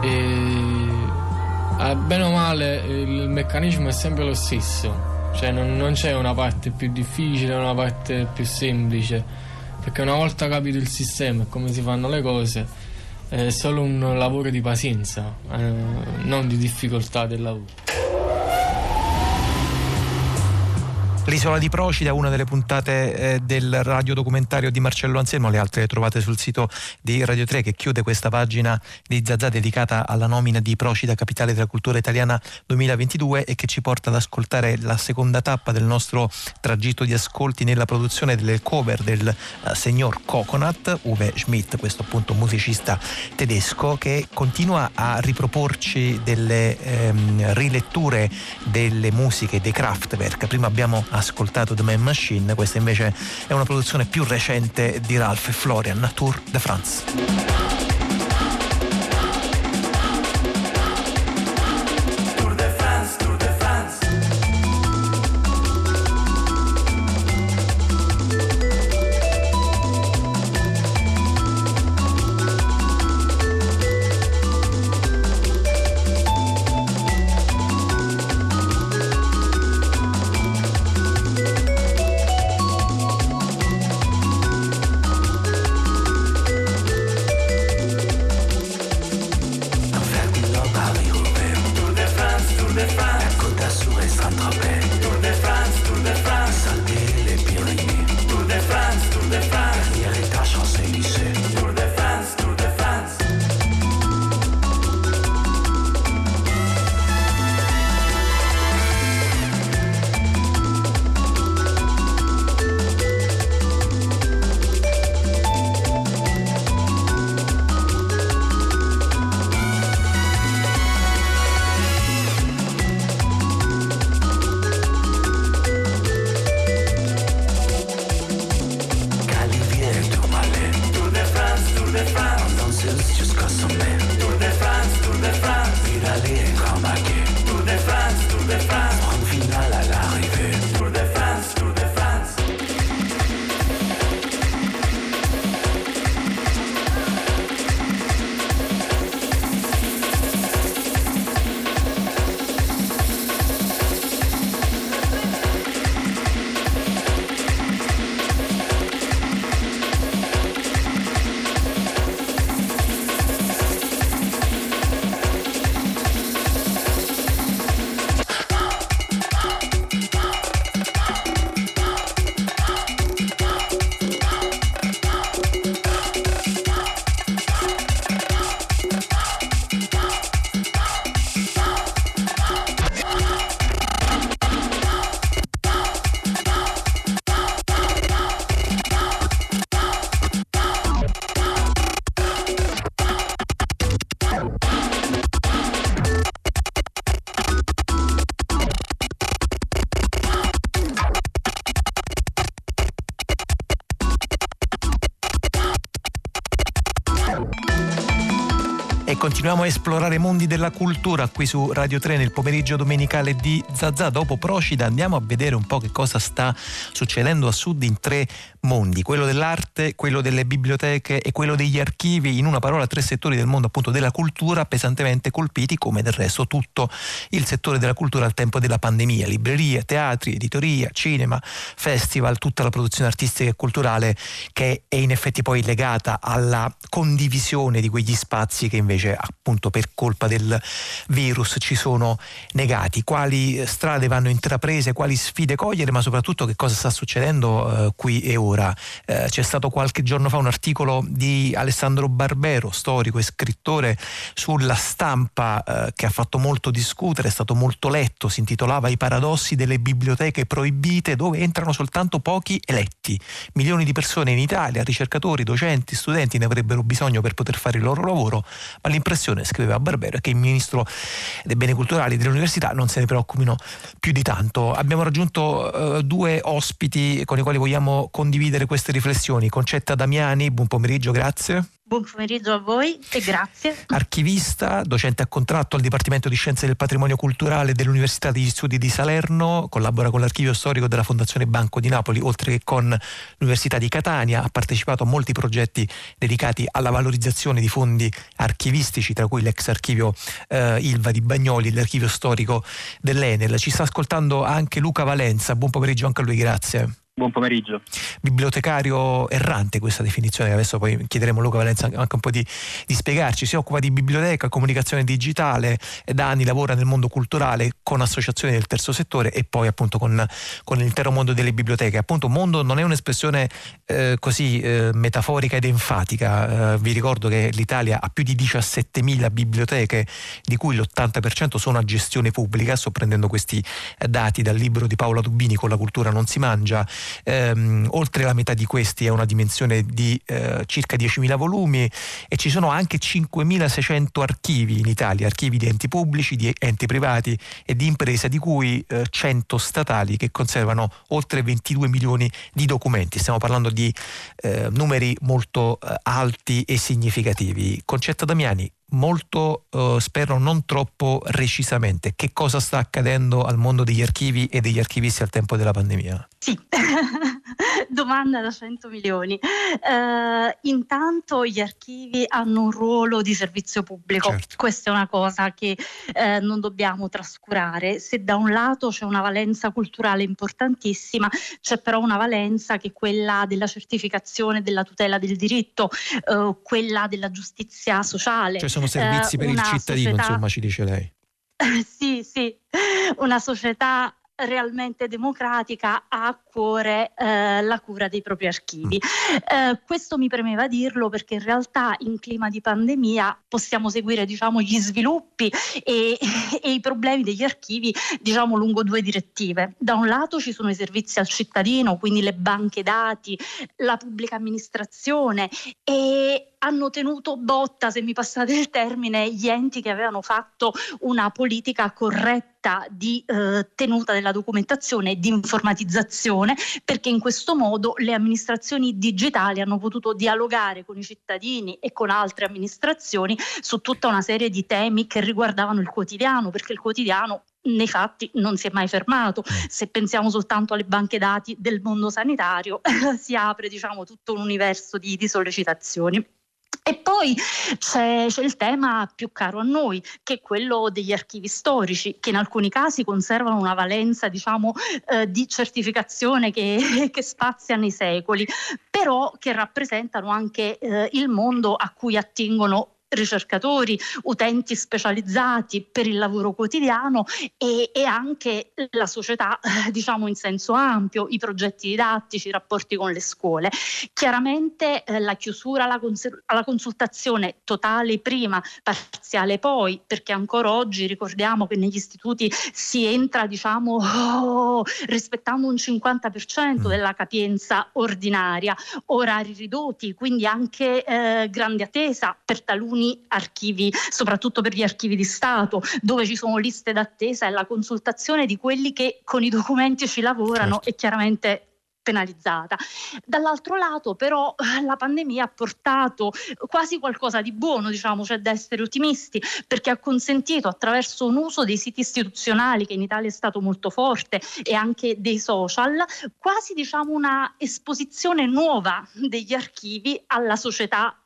Speaker 5: E bene o male il meccanismo è sempre lo stesso, cioè non, non c'è una parte più difficile, una parte più semplice, perché una volta capito il sistema e come si fanno le cose, è solo un lavoro di pazienza, eh, non di difficoltà del lavoro.
Speaker 1: L'isola di Procida, una delle puntate eh, del radiodocumentario di Marcello Anselmo, le altre le trovate sul sito di Radio 3 che chiude questa pagina di Zazà dedicata alla nomina di Procida Capitale della Cultura Italiana 2022 e che ci porta ad ascoltare la seconda tappa del nostro tragitto di ascolti nella produzione delle cover del uh, signor Coconut, Uwe Schmidt, questo appunto musicista tedesco che continua a riproporci delle ehm, riletture delle musiche dei Kraftwerk. Prima abbiamo ascoltato The Man Machine, questa invece è una produzione più recente di Ralph Florian, Tour de France. Continuiamo a esplorare mondi della cultura qui su Radio 3 nel pomeriggio domenicale di Zazà. Dopo Procida andiamo a vedere un po' che cosa sta succedendo a sud in tre mondi, quello dell'arte, quello delle biblioteche e quello degli archivi, in una parola tre settori del mondo appunto della cultura pesantemente colpiti come del resto tutto il settore della cultura al tempo della pandemia, librerie, teatri, editoria, cinema, festival, tutta la produzione artistica e culturale che è in effetti poi legata alla condivisione di quegli spazi che invece appunto per colpa del virus ci sono negati. Quali strade vanno intraprese, quali sfide cogliere, ma soprattutto che cosa sta succedendo eh, qui e ora. Eh, c'è stato qualche giorno fa un articolo di Alessandro Barbero, storico e scrittore, sulla stampa eh, che ha fatto molto discutere, è stato molto letto, si intitolava I paradossi delle biblioteche proibite dove entrano soltanto pochi eletti. Milioni di persone in Italia, ricercatori, docenti, studenti ne avrebbero bisogno per poter fare il loro lavoro, ma l'impressione, scriveva Barbero, è che il ministro dei beni culturali dell'università non se ne preoccupino più di tanto. Abbiamo raggiunto eh, due ospiti con i quali vogliamo condividere queste riflessioni. Concetta Damiani, buon pomeriggio, grazie.
Speaker 6: Buon pomeriggio a voi e grazie.
Speaker 1: Archivista, docente a contratto al Dipartimento di Scienze del Patrimonio Culturale dell'Università degli Studi di Salerno, collabora con l'Archivio Storico della Fondazione Banco di Napoli, oltre che con l'Università di Catania, ha partecipato a molti progetti dedicati alla valorizzazione di fondi archivistici, tra cui l'ex archivio eh, Ilva di Bagnoli, l'archivio storico dell'Enel. Ci sta ascoltando anche Luca Valenza, buon pomeriggio anche a lui, grazie.
Speaker 7: Buon pomeriggio.
Speaker 1: Bibliotecario errante questa definizione, adesso poi chiederemo a Luca Valenza anche un po' di, di, spiegarci. Si occupa di biblioteca, comunicazione digitale, da anni lavora nel mondo culturale con associazioni del terzo settore e poi appunto con, con l'intero mondo delle biblioteche. Appunto mondo non è un'espressione eh, così eh, metaforica ed enfatica. Eh, vi ricordo che l'Italia ha più di 17.000 biblioteche, di cui l'80% sono a gestione pubblica. Sto prendendo questi dati dal libro di Paola Dubini con la cultura non si mangia ehm, oltre la metà di questi è una dimensione di eh, circa 10.000 volumi e ci sono anche 5.600 archivi in Italia, archivi di enti pubblici, di enti privati e di imprese, di cui eh, 100 statali che conservano oltre 22 milioni di documenti. Stiamo parlando di eh, numeri molto eh, alti e significativi. Concetta Damiani, molto, eh, spero non troppo recisamente, che cosa sta accadendo al mondo degli archivi e degli archivisti al tempo della pandemia?
Speaker 6: Sì, (laughs) domanda da 100 milioni. Uh, intanto gli archivi hanno un ruolo di servizio pubblico, certo. questa è una cosa che uh, non dobbiamo trascurare. Se da un lato c'è una valenza culturale importantissima, c'è però una valenza che è quella della certificazione, della tutela del diritto, uh, quella della giustizia sociale.
Speaker 1: Cioè sono servizi per il cittadino, società... insomma, ci dice lei. (laughs)
Speaker 6: sì, sì, una società realmente democratica ha cuore eh, la cura dei propri archivi. Eh, questo mi premeva dirlo perché in realtà in clima di pandemia possiamo seguire diciamo, gli sviluppi e, (laughs) e, i problemi degli archivi diciamo, lungo due direttive. Da un lato ci sono i servizi al cittadino, quindi le banche dati, la pubblica amministrazione e hanno tenuto botta, se mi passate il termine, gli enti che avevano fatto una politica corretta di eh, tenuta della documentazione e di informatizzazione, perché in questo modo le amministrazioni digitali hanno potuto dialogare con i cittadini e con altre amministrazioni su tutta una serie di temi che riguardavano il quotidiano, perché il quotidiano nei fatti non si è mai fermato. Mm. Se pensiamo soltanto alle banche dati del mondo sanitario, (laughs) si apre diciamo, tutto un universo di, di sollecitazioni. E poi c'è, c'è, il tema più caro a noi, che è quello degli archivi storici, che in alcuni casi conservano una valenza diciamo, eh, di certificazione che, (laughs) che, spazia nei secoli, però che rappresentano anche eh, il mondo a cui attingono ricercatori, utenti specializzati per il lavoro quotidiano e, e anche la società, diciamo in senso ampio, i progetti didattici, i rapporti con le scuole. Chiaramente eh, la chiusura alla, cons- alla consultazione totale prima, parziale poi, perché ancora oggi ricordiamo che negli istituti si entra, diciamo, oh, rispettando un 50% mm. della capienza ordinaria, orari ridotti, quindi anche eh, grande attesa per taluni alcuni archivi, soprattutto per gli archivi di Stato, dove ci sono liste d'attesa e la consultazione di quelli che con i documenti ci lavorano certo. e chiaramente penalizzata. Dall'altro lato però (laughs) la pandemia ha portato quasi qualcosa di buono, diciamo, c'è da essere ottimisti, perché ha consentito attraverso un uso dei siti istituzionali che in Italia è stato molto forte e anche dei social, quasi diciamo una esposizione nuova degli archivi alla società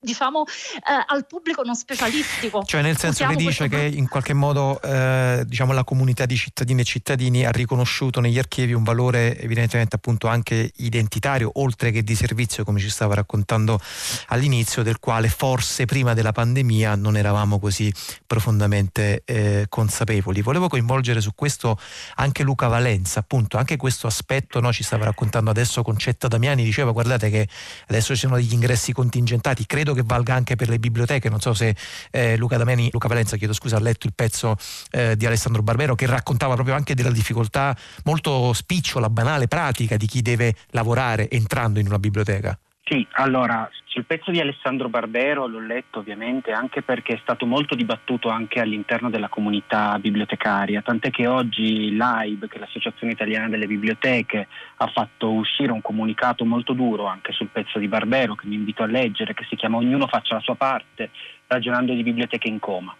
Speaker 6: diciamo eh, al pubblico non specialistico.
Speaker 1: Cioè nel senso che dice che in qualche modo eh, diciamo la comunità di cittadine e cittadini ha riconosciuto negli archivi un valore evidentemente appunto anche identitario oltre che di servizio come ci stava raccontando all'inizio del quale forse prima della pandemia non eravamo così profondamente eh, consapevoli. Volevo coinvolgere su questo anche Luca Valenza appunto anche questo aspetto no, ci stava raccontando adesso Concetta Damiani diceva guardate che adesso ci sono degli ingressi contingentati credo credo che valga anche per le biblioteche. Non so se eh, Luca Dameni, Luca Valenza, chiedo scusa, ha letto il pezzo eh, di Alessandro Barbero che raccontava proprio anche della difficoltà molto spicciola, banale, pratica di chi deve lavorare entrando in una biblioteca.
Speaker 7: Sì, allora sul pezzo di Alessandro Barbero l'ho letto ovviamente anche perché è stato molto dibattuto anche all'interno della comunità bibliotecaria, tant'è che oggi l'AIB, che è l'Associazione Italiana delle Biblioteche, ha fatto uscire un comunicato molto duro anche sul pezzo di Barbero che mi invito a leggere, che si chiama Ognuno faccia la sua parte, ragionando di biblioteche in coma.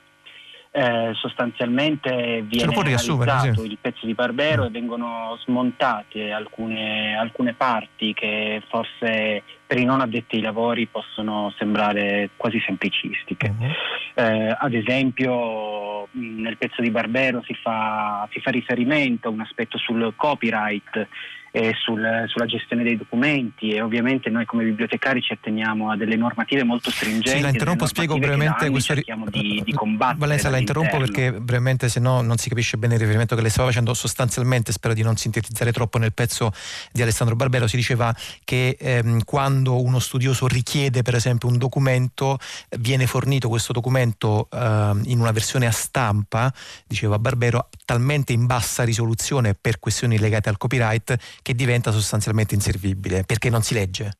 Speaker 7: Eh, sostanzialmente viene analizzato sì. il pezzo di Barbero e vengono smontate alcune, alcune parti che forse per i non addetti ai lavori possono sembrare quasi semplicistiche. Uh-huh. Eh, ad esempio nel pezzo di Barbero si fa, si fa riferimento a un aspetto sul copyright e sul, sulla gestione dei documenti e ovviamente noi come bibliotecari ci atteniamo a delle normative molto stringenti. Sì,
Speaker 1: la interrompo, spiego brevemente
Speaker 7: questa cerchiamo di, di combattere.
Speaker 1: Valenza, la interrompo perché brevemente se no non si capisce bene il riferimento che lei stava facendo sostanzialmente, spero di non sintetizzare troppo nel pezzo di Alessandro Barbero, si diceva che ehm, quando uno studioso richiede per esempio un documento viene fornito questo documento ehm, in una versione a stampa, diceva Barbero, talmente in bassa risoluzione per questioni legate al copyright che diventa sostanzialmente inservibile perché non si legge.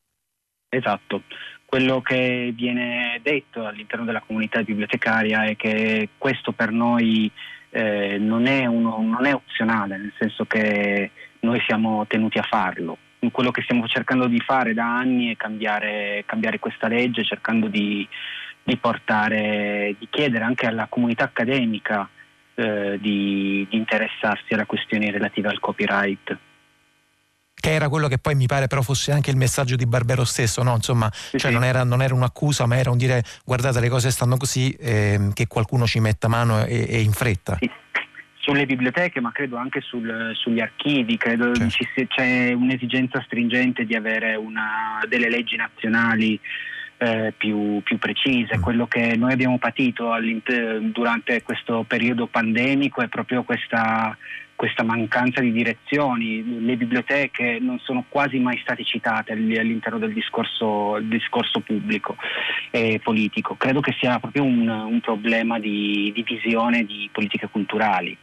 Speaker 7: Esatto. Quello che viene detto all'interno della comunità bibliotecaria è che questo per noi eh, non, è uno, non, è opzionale, nel senso che noi siamo tenuti a farlo. Quello che stiamo cercando di fare da anni è cambiare, cambiare questa legge, cercando di, di, portare, di chiedere anche alla comunità accademica eh, di, di interessarsi alle questioni relative al copyright
Speaker 1: che era quello che poi mi pare però fosse anche il messaggio di Barbero stesso, no? Insomma, cioè. Non, era, non, era, un'accusa, ma era un dire guardate le cose stanno così, eh, che qualcuno ci metta mano e, e in fretta.
Speaker 7: Sì. Sulle biblioteche, ma credo anche sul, sugli archivi, credo certo. ci, c'è un'esigenza stringente di avere una, delle leggi nazionali eh, più, più, precise. Mm. Quello che noi abbiamo patito durante questo periodo pandemico è proprio questa questa mancanza di direzioni. Le biblioteche non sono quasi mai state citate all'interno del discorso, discorso pubblico e politico. Credo che sia proprio un, un problema di, di visione di politiche culturali.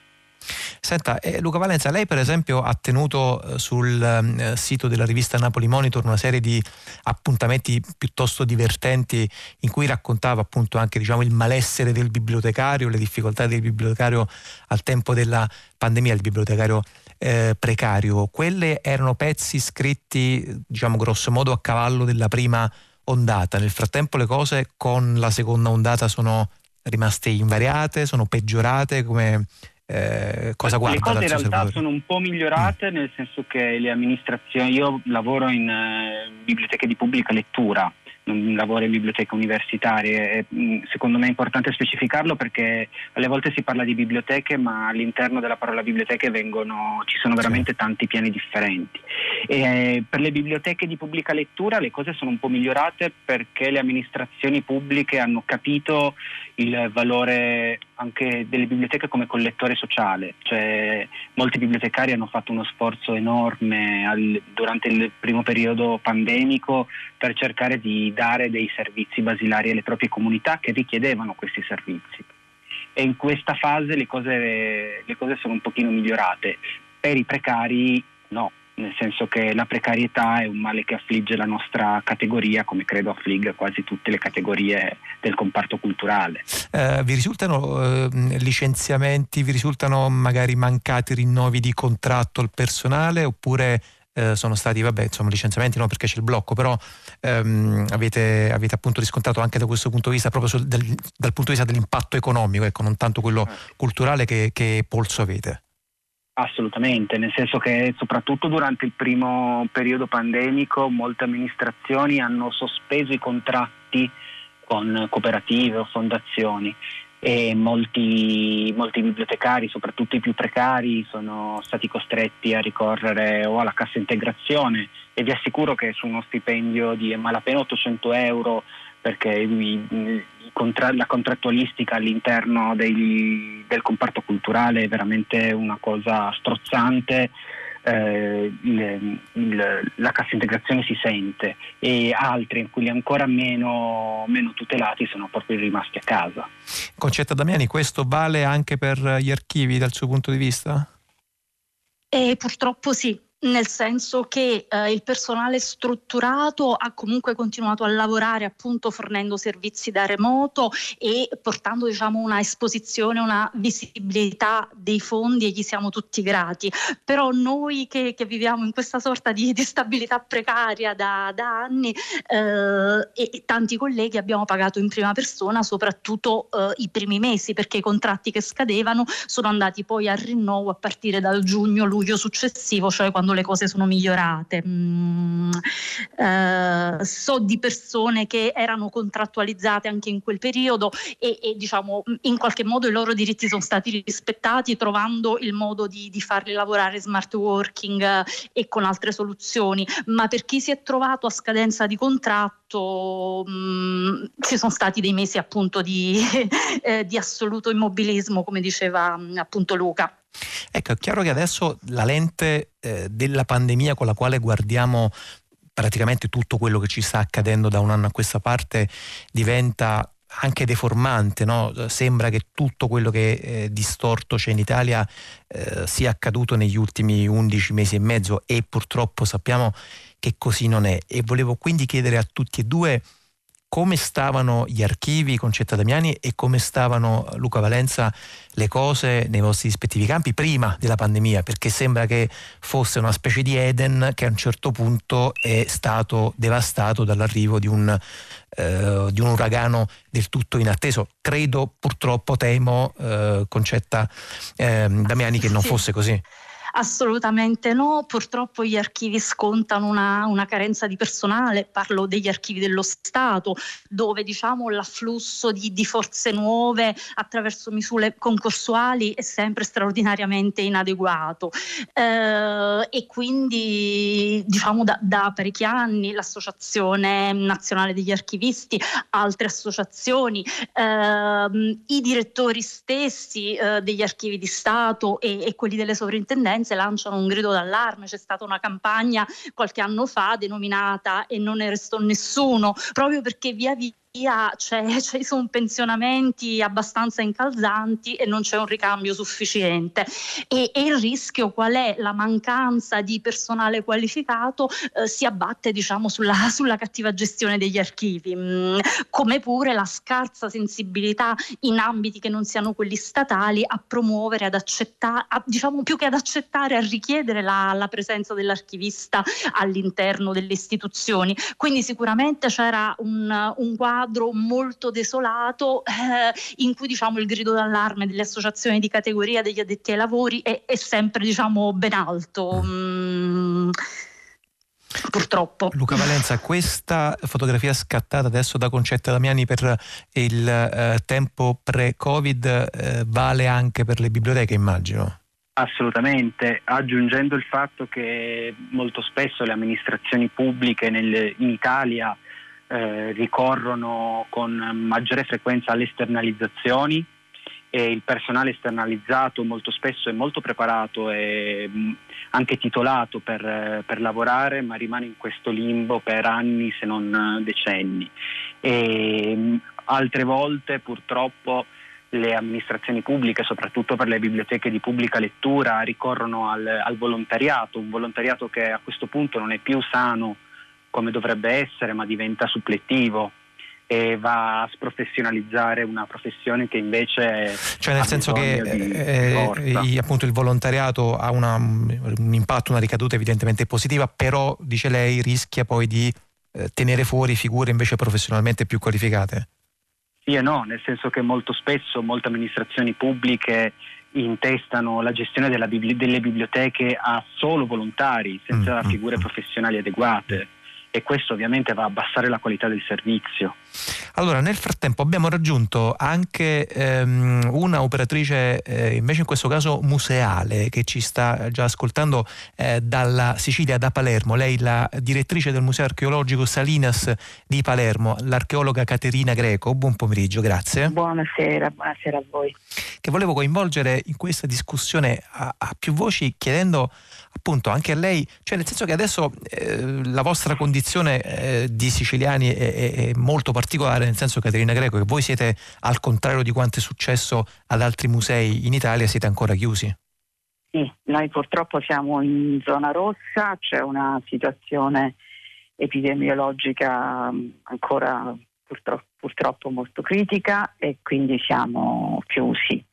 Speaker 1: Senta, eh, Luca Valenza, lei per esempio ha tenuto eh, sul eh, sito della rivista Napoli Monitor una serie di appuntamenti piuttosto divertenti in cui raccontava appunto anche diciamo, il malessere del bibliotecario, le difficoltà del bibliotecario al tempo della pandemia, il bibliotecario eh, precario. Quelle erano pezzi scritti, diciamo grosso modo, a cavallo della prima ondata. Nel frattempo le cose con la seconda ondata sono rimaste invariate, sono peggiorate, come eh, cosa guarda?
Speaker 7: Le cose in realtà sono un po' migliorate, mm. nel senso che le amministrazioni, io lavoro in eh, biblioteche di pubblica lettura, non lavoro in biblioteche universitarie. Mm, secondo me è importante specificarlo perché alle volte si parla di biblioteche, ma all'interno della parola biblioteche vengono, ci sono veramente tanti piani differenti. E, eh, per le biblioteche di pubblica lettura le cose sono un po' migliorate perché le amministrazioni pubbliche hanno capito il valore anche delle biblioteche come collettore sociale, cioè, molti bibliotecari hanno fatto uno sforzo enorme al, durante il primo periodo pandemico per cercare di dare dei servizi basilari alle proprie comunità che richiedevano questi servizi. E in questa fase le cose, le cose sono un pochino migliorate. Per i precari no, nel senso che la precarietà è un male che affligge la nostra categoria, come credo affligga quasi tutte le categorie del comparto culturale.
Speaker 1: Eh, vi risultano eh, licenziamenti, vi risultano magari mancati rinnovi di contratto al personale oppure eh, sono stati, vabbè, insomma, licenziamenti no perché c'è il blocco, però ehm, avete, avete, appunto riscontrato anche da questo punto di vista, proprio sul, del, dal punto di vista dell'impatto economico, ecco, non tanto quello culturale che, che polso avete.
Speaker 7: Assolutamente, nel senso che soprattutto durante il primo periodo pandemico molte amministrazioni hanno sospeso i contratti con cooperative o fondazioni e molti, molti, bibliotecari, soprattutto i più precari, sono stati costretti a ricorrere o alla cassa integrazione. E vi assicuro che su uno stipendio di malapena 800 euro perché i, i contra- la contrattualistica all'interno dei, del comparto culturale è veramente una cosa strozzante eh, il, il, la cassa integrazione si sente e altri, quelli ancora meno, meno tutelati, sono proprio rimasti a casa.
Speaker 1: Concetta Damiani, questo vale anche per gli archivi dal suo punto di vista?
Speaker 6: Eh, purtroppo sì, nel senso che eh, il personale strutturato ha comunque continuato a lavorare appunto fornendo servizi da remoto e portando diciamo una esposizione, una visibilità dei fondi e gli siamo tutti grati. Però noi che, che viviamo in questa sorta di, di stabilità precaria da, da anni eh, e tanti colleghi abbiamo pagato in prima persona soprattutto eh, i primi mesi perché i contratti che scadevano sono andati poi a rinnovo a partire dal giugno-luglio successivo, cioè quando le cose sono migliorate. Mm, eh, so di persone che erano contrattualizzate anche in quel periodo e, e, diciamo in qualche modo i loro diritti sono stati rispettati trovando il modo di, di farli lavorare smart working eh, e con altre soluzioni, ma per chi si è trovato a scadenza di contratto mm, ci sono stati dei mesi appunto di, (laughs) eh, di assoluto immobilismo come diceva mm, appunto Luca.
Speaker 1: Ecco, è chiaro che adesso la lente eh, della pandemia con la quale guardiamo praticamente tutto quello che ci sta accadendo da un anno a questa parte diventa anche deformante, no? sembra che tutto quello che eh, distorto c'è in Italia eh, sia accaduto negli ultimi 11 mesi e mezzo e purtroppo sappiamo che così non è e volevo quindi chiedere a tutti e due come stavano gli archivi Concetta Damiani e come stavano Luca Valenza le cose nei vostri rispettivi campi prima della pandemia, perché sembra che fosse una specie di Eden che a un certo punto è stato devastato dall'arrivo di un, eh, di un uragano del tutto inatteso. Credo, purtroppo, temo, eh, Concetta eh, Damiani, che non fosse così.
Speaker 6: Assolutamente no, purtroppo gli archivi scontano una, una, carenza di personale, parlo degli archivi dello Stato, dove diciamo, l'afflusso di, di forze nuove attraverso misure concorsuali è sempre straordinariamente inadeguato. Eh, e quindi diciamo da, da, parecchi anni l'Associazione Nazionale degli Archivisti, altre associazioni, eh, i direttori stessi eh, degli archivi di Stato e, e quelli delle sovrintendenze Firenze lanciano un grido d'allarme, c'è stata una campagna qualche anno fa denominata E non ne restò nessuno, proprio perché via via c'è, (laughs) ci sono pensionamenti abbastanza incalzanti e non c'è un ricambio sufficiente. E, e il rischio qual è? La mancanza di personale qualificato eh, si abbatte diciamo, sulla, (laughs) sulla, cattiva gestione degli archivi, mm, come pure la scarsa sensibilità in ambiti che non siano quelli statali a promuovere, ad accettare, diciamo più che ad accettare, a richiedere la, la presenza dell'archivista all'interno delle istituzioni. Quindi sicuramente c'era un, un quadro quadro molto desolato eh, in cui diciamo, il grido d'allarme delle associazioni di categoria degli addetti ai lavori è, è sempre diciamo, ben alto. Mm purtroppo.
Speaker 1: Luca Valenza, questa fotografia scattata adesso da Concetta Damiani per il eh, tempo pre-Covid eh, vale anche per le biblioteche, immagino?
Speaker 7: Assolutamente, aggiungendo il fatto che molto spesso le amministrazioni pubbliche nel, in Italia eh, ricorrono con maggiore frequenza alle esternalizzazioni e il personale esternalizzato molto spesso è molto preparato e mm, anche titolato per, per lavorare ma rimane in questo limbo per anni se non decenni. E mm, altre volte purtroppo le amministrazioni pubbliche, soprattutto per le biblioteche di pubblica lettura, ricorrono al, al, volontariato, un volontariato che a questo punto non è più sano come dovrebbe essere, ma diventa suppletivo e va a sprofessionalizzare una professione che invece
Speaker 1: cioè nel senso che eh, eh appunto il volontariato ha una, un impatto una ricaduta evidentemente positiva però dice lei rischia poi di eh, tenere fuori figure invece professionalmente più qualificate?
Speaker 7: Sì e no nel senso che molto spesso molte amministrazioni pubbliche intestano la gestione bibli- delle biblioteche a solo volontari senza mm, figure mm, professionali adeguate e questo ovviamente va a abbassare la qualità del servizio.
Speaker 1: Allora, nel frattempo abbiamo raggiunto anche ehm, una operatrice, eh, invece in questo caso museale, che ci sta già ascoltando eh, dalla Sicilia, da Palermo. Lei, la direttrice del Museo Archeologico Salinas di Palermo, l'archeologa Caterina Greco. Buon pomeriggio, grazie.
Speaker 8: Buonasera, buonasera a voi.
Speaker 1: Che volevo coinvolgere in questa discussione a, a più voci chiedendo appunto anche a lei, cioè nel senso che adesso eh, la vostra condizione eh, di siciliani è, è, è, molto particolare, nel senso Caterina Greco, che voi siete al contrario di quanto è successo ad altri musei in Italia, siete ancora chiusi.
Speaker 8: Sì, noi purtroppo siamo in zona rossa, c'è una situazione epidemiologica mm, ancora purtroppo, purtroppo molto critica e quindi siamo chiusi.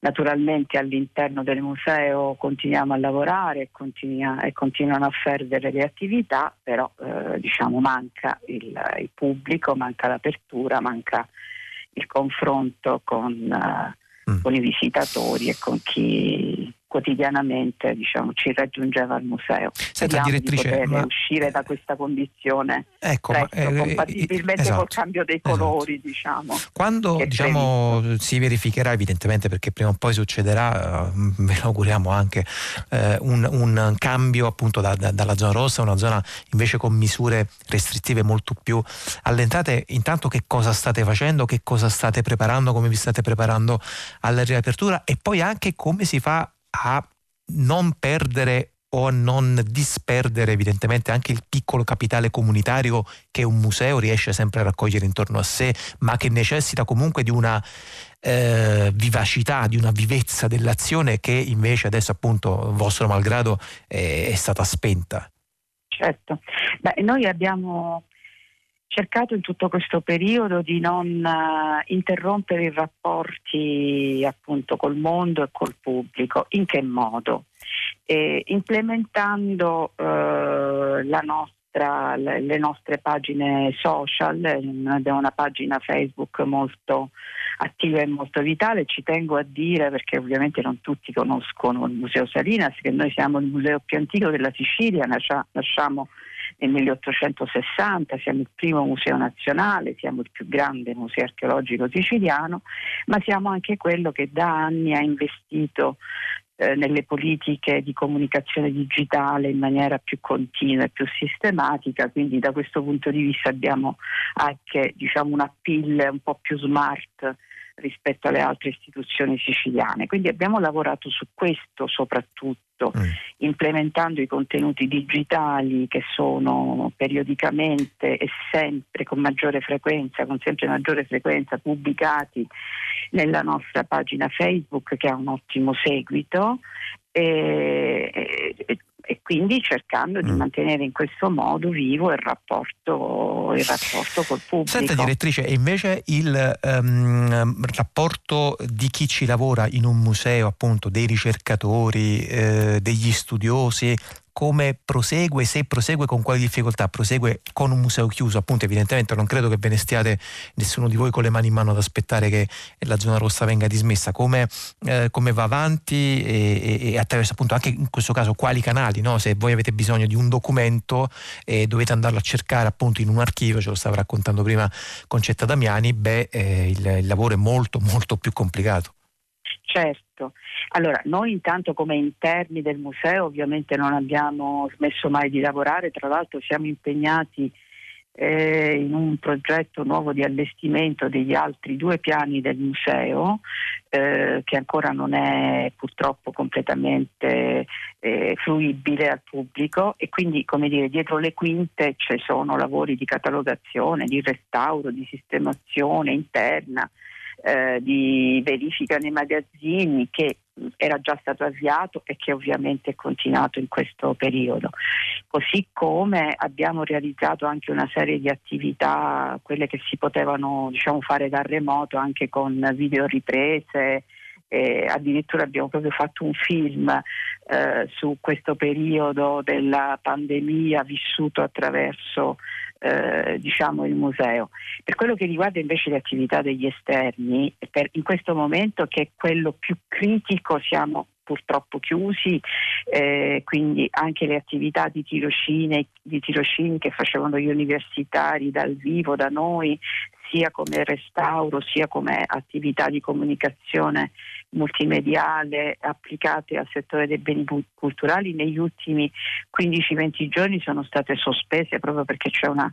Speaker 8: Naturalmente all'interno del museo continuiamo a lavorare e, continua, e continuano a fervere le attività, però eh, diciamo manca il, il, pubblico, manca l'apertura, manca il confronto con, uh, mm. con i visitatori e con chi quotidianamente diciamo, ci raggiungeva al museo.
Speaker 1: Senta, direttrice,
Speaker 8: di poter ma... uscire da questa condizione
Speaker 1: ecco,
Speaker 8: presto, ma, eh, compatibilmente esatto, col cambio dei esatto. colori. Esatto. Diciamo,
Speaker 1: Quando diciamo, si verificherà evidentemente perché prima o poi succederà, uh, ve lo auguriamo anche, uh, un, un, cambio appunto da, da, dalla zona rossa a una zona invece con misure restrittive molto più allentate, intanto che cosa state facendo, che cosa state preparando, come vi state preparando alla riapertura e poi anche come si fa a non perdere o a non disperdere evidentemente anche il piccolo capitale comunitario che un museo riesce sempre a raccogliere intorno a sé, ma che necessita comunque di una eh, vivacità, di una vivezza dell'azione che invece adesso appunto vostro malgrado è, è stata spenta.
Speaker 8: Certo, Beh, noi abbiamo cercato in tutto questo periodo di non uh, interrompere i rapporti appunto col mondo e col pubblico. In che modo? Eh, implementando la nostra, le, le, nostre pagine social, abbiamo una pagina Facebook molto attiva e molto vitale, ci tengo a dire perché ovviamente non tutti conoscono il Museo Salinas, che noi siamo il museo più antico della Sicilia, nasciamo nel 1860, siamo il primo museo nazionale, siamo il più grande museo archeologico siciliano, ma siamo anche quello che da anni ha investito eh, nelle politiche di comunicazione digitale in maniera più continua e più sistematica, quindi da questo punto di vista abbiamo anche diciamo, un appeal un po' più smart rispetto alle altre istituzioni siciliane. Quindi abbiamo lavorato su questo soprattutto, mm. implementando i contenuti digitali che sono periodicamente e sempre con maggiore frequenza, con sempre maggiore frequenza pubblicati nella nostra pagina Facebook che ha un ottimo seguito e, e, e quindi cercando di mm. mantenere in questo modo vivo il rapporto, il rapporto col pubblico.
Speaker 1: Senta direttrice, e invece il um, rapporto di chi ci lavora in un museo, appunto dei ricercatori, eh, degli studiosi, come prosegue, se prosegue con quali difficoltà, prosegue con un museo chiuso, appunto evidentemente non credo che ve ne stiate nessuno di voi con le mani in mano ad aspettare che la zona rossa venga dismessa, come, eh, come va avanti e, e, attraverso appunto anche in questo caso quali canali, no? se voi avete bisogno di un documento e dovete andarlo a cercare appunto in un archivio, ce lo stava raccontando prima Concetta Damiani, beh eh, il, il lavoro è molto molto più complicato.
Speaker 8: Certo, allora noi intanto come interni del museo ovviamente non abbiamo smesso mai di lavorare, tra l'altro siamo impegnati eh, in un progetto nuovo di allestimento degli altri due piani del museo eh, che ancora non è purtroppo completamente eh, fruibile al pubblico. E quindi come dire dietro le quinte ci sono lavori di catalogazione, di restauro, di sistemazione interna eh, di verifica nei magazzini che era già stato avviato e che ovviamente è continuato in questo periodo. Così come abbiamo realizzato anche una serie di attività, quelle che si potevano diciamo, fare da remoto anche con videoriprese, eh, addirittura abbiamo proprio fatto un film eh, su questo periodo della pandemia vissuto attraverso eh, diciamo il museo. Per quello che riguarda invece le attività degli esterni, per, in questo momento che è quello più critico siamo purtroppo chiusi, eh, quindi anche le attività di tirocini, di tirocini che facevano gli universitari dal vivo da noi sia come restauro sia come attività di comunicazione multimediale applicate al settore dei beni culturali negli ultimi 15-20 giorni sono state sospese proprio perché c'è una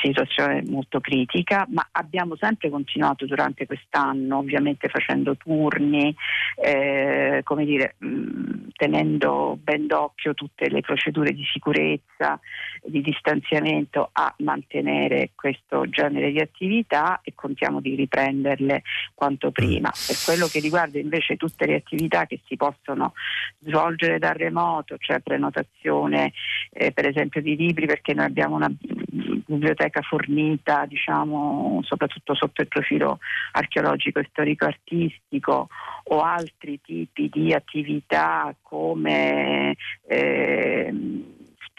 Speaker 8: situazione molto critica, ma abbiamo sempre continuato durante quest'anno, ovviamente facendo turni, eh, come dire, mh, tenendo ben d'occhio tutte le procedure di sicurezza, di distanziamento a mantenere questo genere di attività e contiamo di riprenderle quanto prima. Per quello che riguarda invece tutte le attività che si possono svolgere da remoto, cioè prenotazione eh, per esempio di libri perché noi abbiamo una biblioteca fornita diciamo soprattutto sotto il profilo archeologico e storico artistico o altri tipi di attività come eh,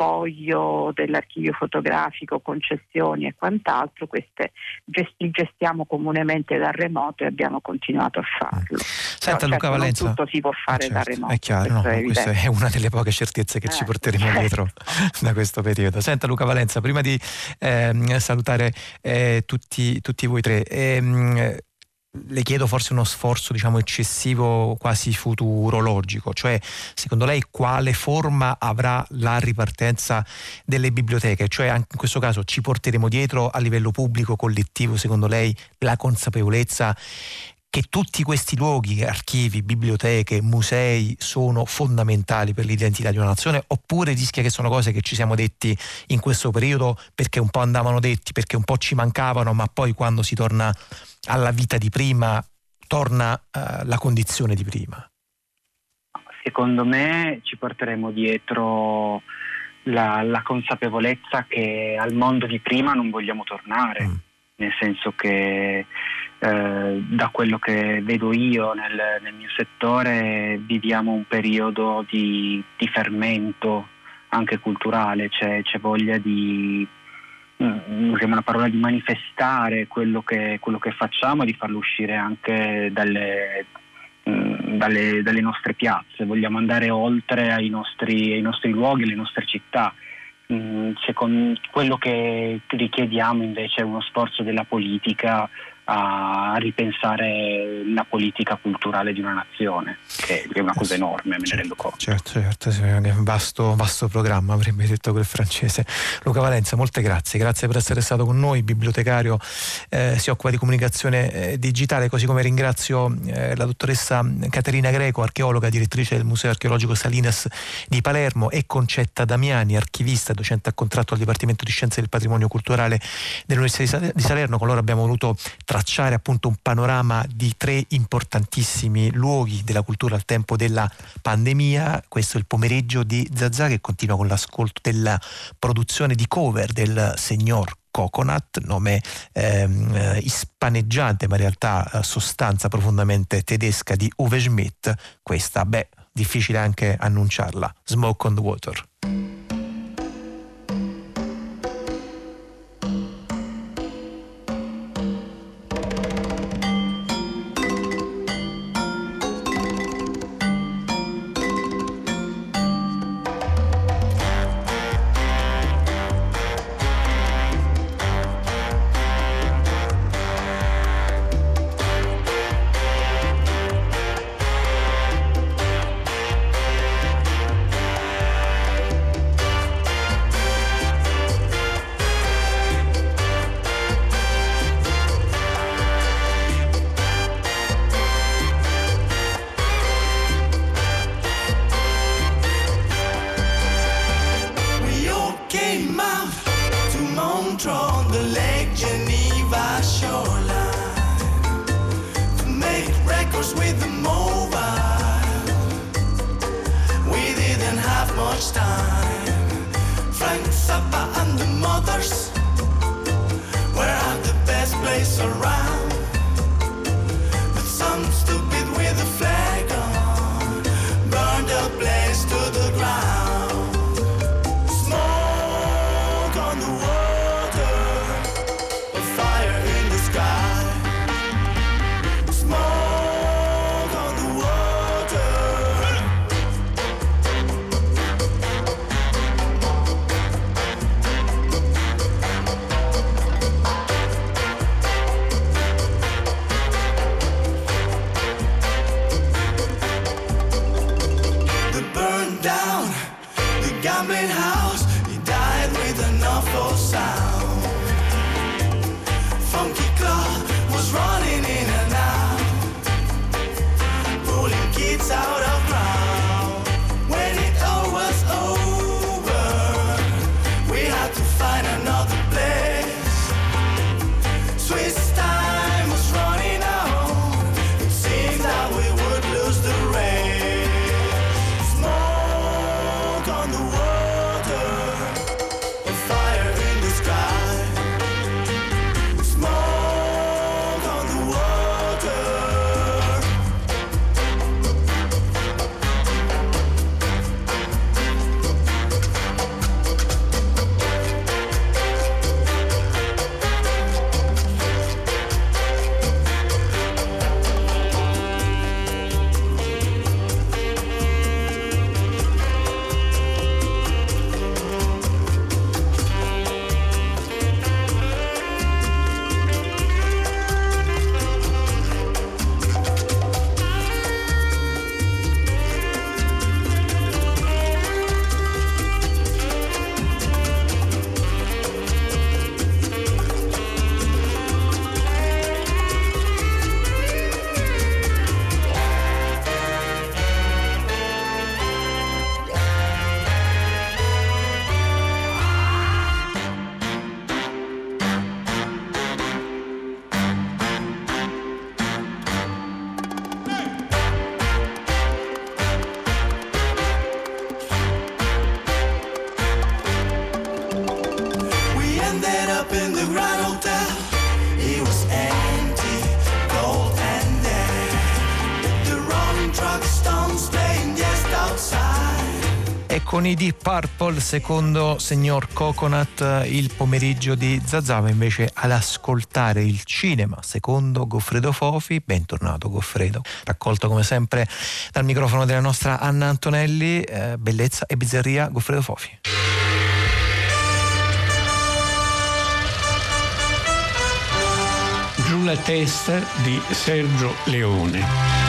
Speaker 8: spoglio dell'archivio fotografico, concessioni e quant'altro, queste li gestiamo comunemente da remoto e abbiamo continuato a farlo.
Speaker 1: Senta Però, Luca certo, Valenza,
Speaker 8: tutto si può fare
Speaker 1: certo,
Speaker 8: da remoto.
Speaker 1: È chiaro, no, è questa è una delle poche certezze che eh, ci porteremo certo. dietro (laughs) da questo periodo. Senta Luca Valenza, prima di eh, salutare eh, tutti, tutti, voi tre, ehm, le chiedo forse uno sforzo diciamo eccessivo quasi futurologico, cioè secondo lei quale forma avrà la ripartenza delle biblioteche? Cioè anche in questo caso ci porteremo dietro a livello pubblico, collettivo, secondo lei la consapevolezza che tutti questi luoghi, archivi, biblioteche, musei sono fondamentali per l'identità di una nazione oppure rischia che sono cose che ci siamo detti in questo periodo perché un po' andavano detti, perché un po' ci mancavano, ma poi quando si torna alla vita di prima torna uh, la condizione di prima?
Speaker 7: Secondo me ci porteremo dietro la, la, consapevolezza che al mondo di prima non vogliamo tornare, mm. Nel senso che eh, da quello che vedo io nel, nel, mio settore viviamo un periodo di, di fermento anche culturale, c'è, c'è voglia di Mm, usiamo una parola di manifestare quello che, quello che facciamo, di farlo uscire anche dalle, mm, dalle, dalle, nostre piazze, vogliamo andare oltre ai nostri, ai nostri luoghi, alle nostre città. Mm, secondo quello che richiediamo invece è uno sforzo della politica a ripensare la politica culturale di una nazione, che è una cosa enorme, me ne rendo conto.
Speaker 1: Certo, certo, è un vasto, vasto programma, avrebbe detto quel francese. Luca Valenza, molte grazie, grazie per essere stato con noi, bibliotecario, eh, si occupa di comunicazione eh, digitale, così come ringrazio eh, la dottoressa Caterina Greco, archeologa, direttrice del Museo Archeologico Salinas di Palermo e Concetta Damiani, archivista e docente a contratto al Dipartimento di Scienze del Patrimonio Culturale dell'Università di Salerno, con loro abbiamo voluto tracciare appunto un panorama di tre importantissimi luoghi della cultura al tempo della pandemia. Questo è il pomeriggio di Zazà che continua con l'ascolto della produzione di cover del signor Coconut, nome ehm, ispaneggiante ma in realtà eh, sostanza profondamente tedesca di Uwe Schmidt. Questa, beh, difficile anche annunciarla, Smoke on the Water. E con i Deep Purple, secondo signor Coconut, il pomeriggio di Zazava invece ad ascoltare il cinema, secondo Goffredo Fofi. Bentornato Goffredo, raccolto come sempre dal microfono della nostra Anna Antonelli. Eh, bellezza e bizzarria, Goffredo Fofi.
Speaker 9: Giù la testa di Sergio Leone.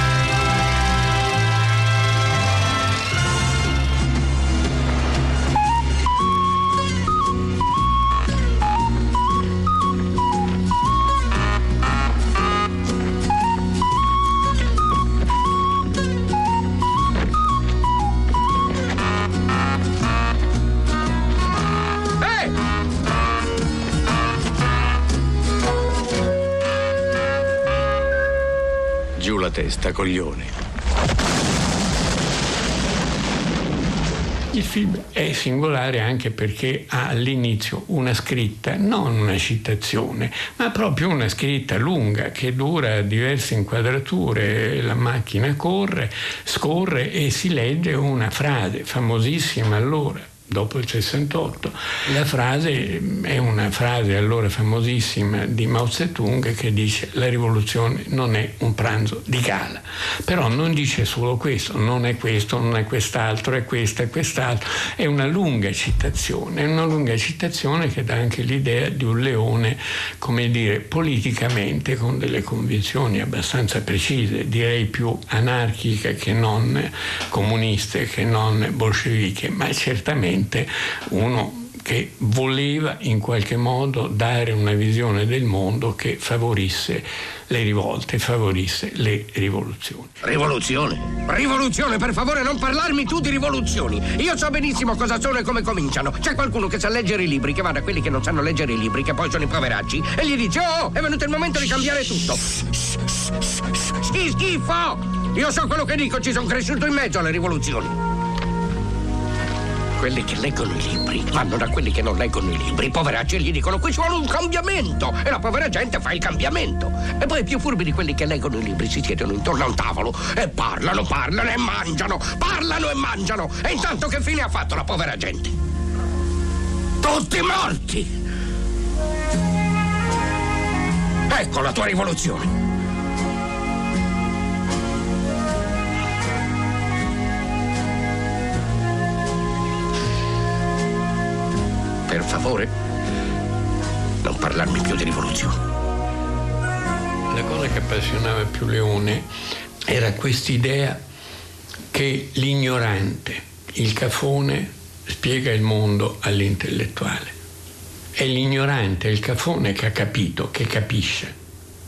Speaker 9: Giù la testa, coglione. Il film è singolare anche perché ha all'inizio una scritta, non una citazione, ma proprio una scritta lunga che dura diverse inquadrature, la macchina corre, scorre e si legge una frase famosissima allora dopo il 68. La frase è una frase allora famosissima di Mao Zedong che dice la rivoluzione non è un pranzo di gala. Però non dice solo questo, non è questo, non è quest'altro, è questo, è quest'altro. È una lunga citazione, è una lunga citazione che dà anche l'idea di un leone, come dire, politicamente con delle convinzioni abbastanza precise, direi più anarchiche che non comuniste, che non bolsceviche, ma certamente uno che voleva in qualche modo dare una visione del mondo che favorisse le rivolte, favorisse le rivoluzioni.
Speaker 10: Rivoluzione? Rivoluzione, per favore non parlarmi tu di rivoluzioni. Io so benissimo cosa sono e come cominciano. C'è qualcuno che sa leggere i libri, che va da quelli che non sanno leggere i libri, che poi sono i poveracci, e gli dice, oh, è venuto il momento di cambiare tutto. Sì, schifo! Io so quello che dico, ci sono cresciuto in mezzo alle rivoluzioni. Quelli che leggono i libri, vanno da quelli che non leggono i libri. I poveracci gli dicono qui ci vuole un cambiamento e la povera gente fa il cambiamento. E poi i più furbi di quelli che leggono i libri si siedono intorno a un tavolo e parlano, parlano e mangiano, parlano e mangiano. E intanto che fine ha fatto la povera gente? Tutti morti! Ecco la tua rivoluzione. Favore, non parlarmi più di rivoluzione.
Speaker 9: La cosa che appassionava più Leone era quest'idea che l'ignorante, il cafone, spiega il mondo all'intellettuale. È l'ignorante, il cafone che ha capito, che capisce,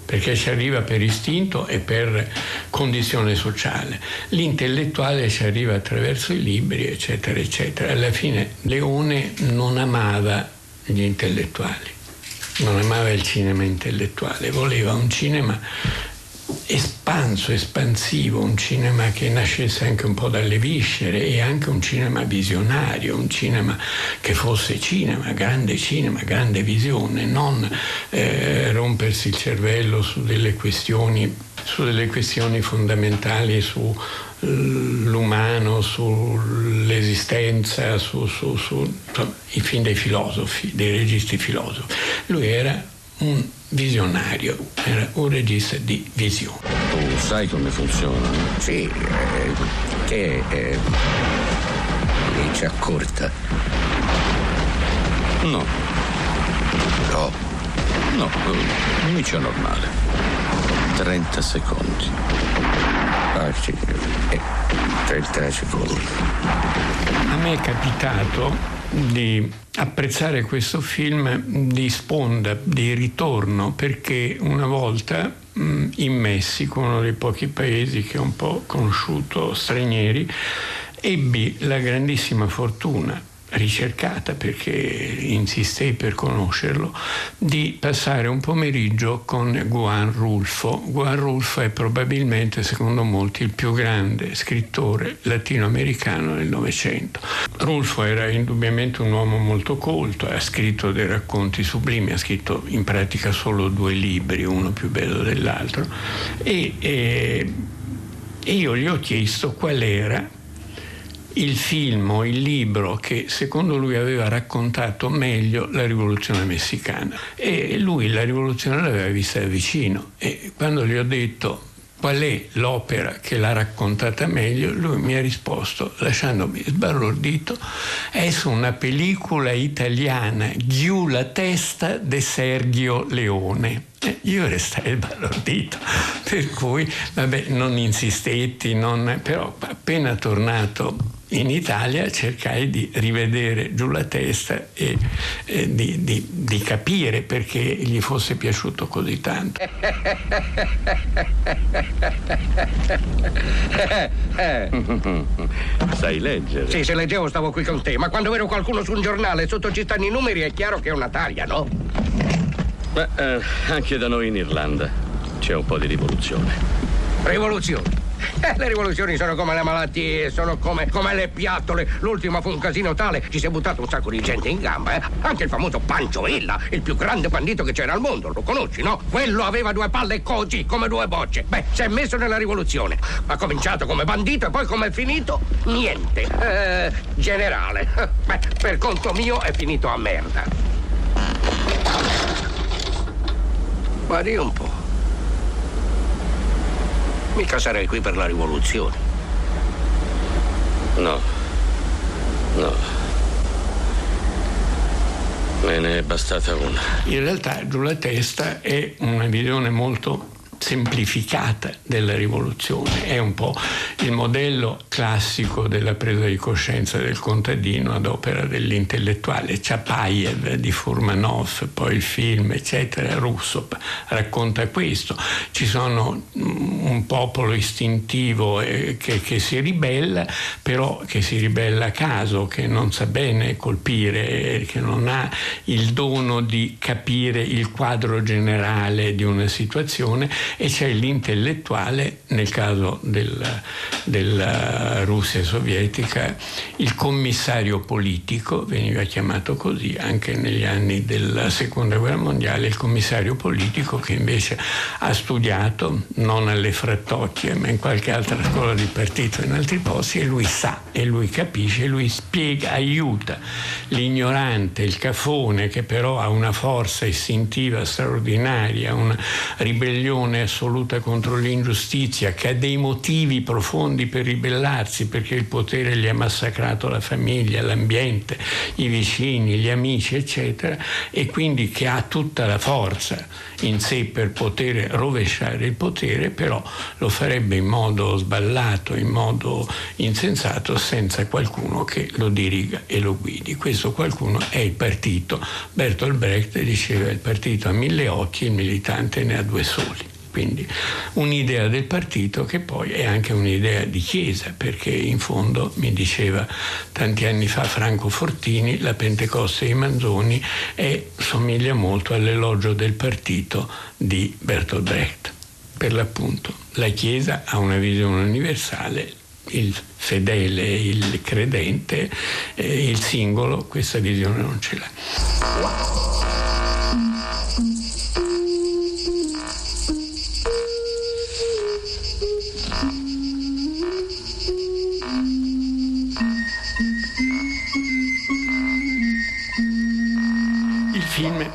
Speaker 9: perché ci arriva per istinto e per condizione sociale. L'intellettuale ci arriva attraverso i libri, eccetera, eccetera. Alla fine Leone non amava gli intellettuali, non amava il cinema intellettuale, voleva un cinema espanso, espansivo, un cinema che nascesse anche un po' dalle viscere e anche un cinema visionario, un cinema che fosse cinema, grande cinema, grande visione, non eh, rompersi il cervello su delle questioni, su delle questioni fondamentali, sull'umano, sull'esistenza, su, su, su insomma, i film dei filosofi, dei registi filosofi. Lui era un visionario, era un regista di visione.
Speaker 11: Tu sai come funziona?
Speaker 10: Sì, eh, che eh, dice accorta.
Speaker 11: No.
Speaker 10: No.
Speaker 11: No, eh, inizia normale. 30 secondi.
Speaker 10: Ah, sì, eh, 30 secondi.
Speaker 9: A me è capitato di apprezzare questo film di sponda, di ritorno, perché una volta in Messico, uno dei pochi paesi che ho un po' conosciuto stranieri, ebbi la grandissima fortuna ricercata perché insistei per conoscerlo, di passare un pomeriggio con Juan Rulfo. Juan Rulfo è probabilmente, secondo molti, il più grande scrittore latinoamericano del Novecento. Rulfo era indubbiamente un uomo molto colto, ha scritto dei racconti sublimi, ha scritto in pratica solo due libri, uno più bello dell'altro, e, e, e io gli ho chiesto qual era il film o il libro che secondo lui aveva raccontato meglio la rivoluzione messicana. E lui la rivoluzione l'aveva vista da vicino. E quando gli ho detto qual è l'opera che l'ha raccontata meglio, lui mi ha risposto, lasciandomi sbalordito, è su una pellicola italiana, Giù la testa di Sergio Leone. Io restai sbalordito, per cui vabbè, non insistetti, non, però appena tornato in Italia cercai di rivedere giù la testa e, e di, di, di, capire perché gli fosse piaciuto così tanto. (laughs)
Speaker 11: Sai leggere?
Speaker 10: Sì, se leggevo stavo qui con te, ma quando vedo qualcuno su un giornale sotto ci stanno i numeri è chiaro che è una taglia, no?
Speaker 11: Beh, eh, anche da noi in Irlanda c'è un po' di rivoluzione.
Speaker 10: Rivoluzione? Eh, le rivoluzioni sono come le malattie, sono come, come, le piattole. L'ultima fu un casino tale, ci si è buttato un sacco di gente in gamba, eh? Anche il famoso Pancio Villa, il più grande bandito che c'era al mondo, lo conosci, no? Quello aveva due palle così, come due bocce. Beh, si è messo nella rivoluzione. Ha cominciato come bandito e poi come è finito? Niente. Eh, generale. Beh, per conto mio è finito a merda. Guardi un po'. Mica sarei qui per la rivoluzione.
Speaker 11: No. No. Me ne è bastata una.
Speaker 9: In realtà giù la testa è una visione molto semplificata della rivoluzione, è un po' il modello classico della presa di coscienza del contadino ad opera dell'intellettuale Chapayev di Furmanov, poi il film, eccetera, Russo racconta questo. Ci sono un popolo istintivo eh, che, che si ribella, però che si ribella a caso, che non sa bene colpire, che non ha il dono di capire il quadro generale di una situazione e c'è l'intellettuale, nel caso del, della Russia sovietica, il commissario politico, veniva chiamato così anche negli anni della seconda guerra mondiale, il commissario politico che invece ha studiato, non alle frattocchie, ma in qualche altra scuola di partito in altri posti, e lui sa, e lui capisce, e lui spiega, aiuta l'ignorante, il cafone che però ha una forza istintiva straordinaria, una ribellione assoluta contro l'ingiustizia, che ha dei motivi profondi per ribellarsi perché il potere gli ha massacrato la famiglia, l'ambiente, i vicini, gli amici, eccetera, e quindi che ha tutta la forza in sé per poter rovesciare il potere, però lo farebbe in modo sballato, in modo insensato, senza qualcuno che lo diriga e lo guidi. Questo qualcuno è il partito. Bertolt Brecht diceva il partito ha mille occhi, il militante ne ha due soli. Quindi un'idea del partito che poi è anche un'idea di chiesa, perché in fondo, mi diceva tanti anni fa Franco Fortini, la Pentecoste di Manzoni è, somiglia molto all'elogio del partito di Bertolt Brecht. Per l'appunto, la chiesa ha una visione universale, il fedele, il credente, eh, il singolo questa visione non ce l'ha.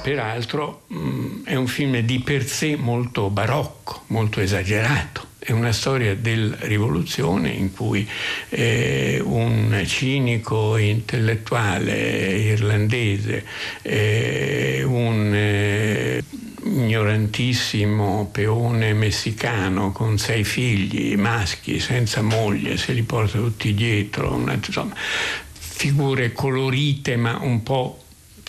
Speaker 9: Peraltro, mh, è un film di per sé molto barocco, molto esagerato. È una storia della rivoluzione in cui eh, un cinico intellettuale irlandese, eh, un eh, ignorantissimo peone messicano con sei figli maschi senza moglie, se li porta tutti dietro, una, insomma, figure colorite ma un po'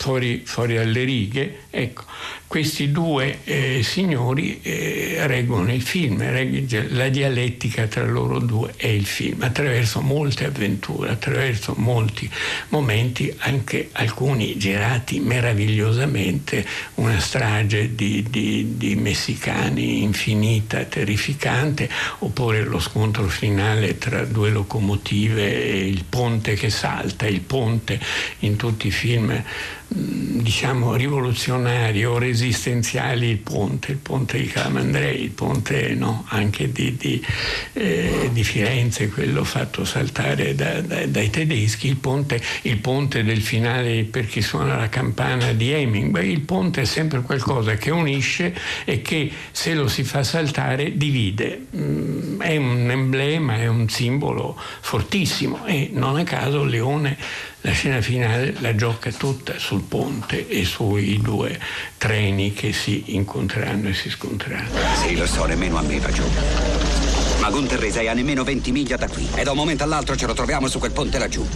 Speaker 9: fuori, fuori dalle righe, ecco, questi due eh, signori eh, reggono il film, reggono la dialettica tra loro due e il film, attraverso molte avventure, attraverso molti momenti, anche alcuni girati meravigliosamente, una strage di, di, di messicani infinita, terrificante, oppure lo scontro finale tra due locomotive e il ponte che salta, il ponte in tutti i film diciamo rivoluzionari o resistenziali il ponte, il ponte di Calamandrei, il ponte no, anche di, di, eh, di, Firenze, quello fatto saltare da, da, dai tedeschi, il ponte, il ponte, del finale per chi suona la campana di Hemingway, il ponte è sempre qualcosa che unisce e che se lo si fa saltare divide, mm, è un emblema, è un simbolo fortissimo e non a caso Leone la scena finale la gioca tutta sul ponte e sui due treni che si incontreranno e si scontreranno.
Speaker 12: Sì, lo so, nemmeno a me va giù. Ma Gunterrese è a nemmeno 20 miglia da qui e da un momento all'altro ce lo troviamo su quel ponte laggiù.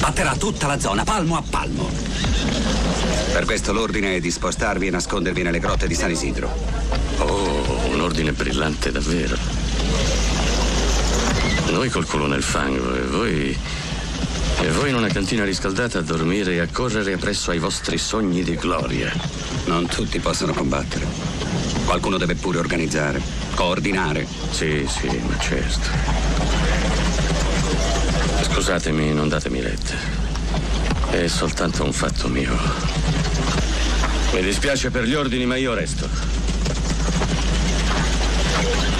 Speaker 12: Batterà tutta la zona, palmo a palmo. Per questo l'ordine è di spostarvi e nascondervi nelle grotte di San Isidro.
Speaker 11: Oh, un ordine brillante davvero. Noi col culo nel fango e voi e voi in una cantina riscaldata a dormire e a correre presso ai vostri sogni di gloria.
Speaker 12: Non tutti possono combattere. Qualcuno deve pure organizzare, coordinare.
Speaker 11: Sì, sì, ma certo. Scusatemi, non datemi retta. È soltanto un fatto mio. Mi dispiace per gli ordini, ma io resto.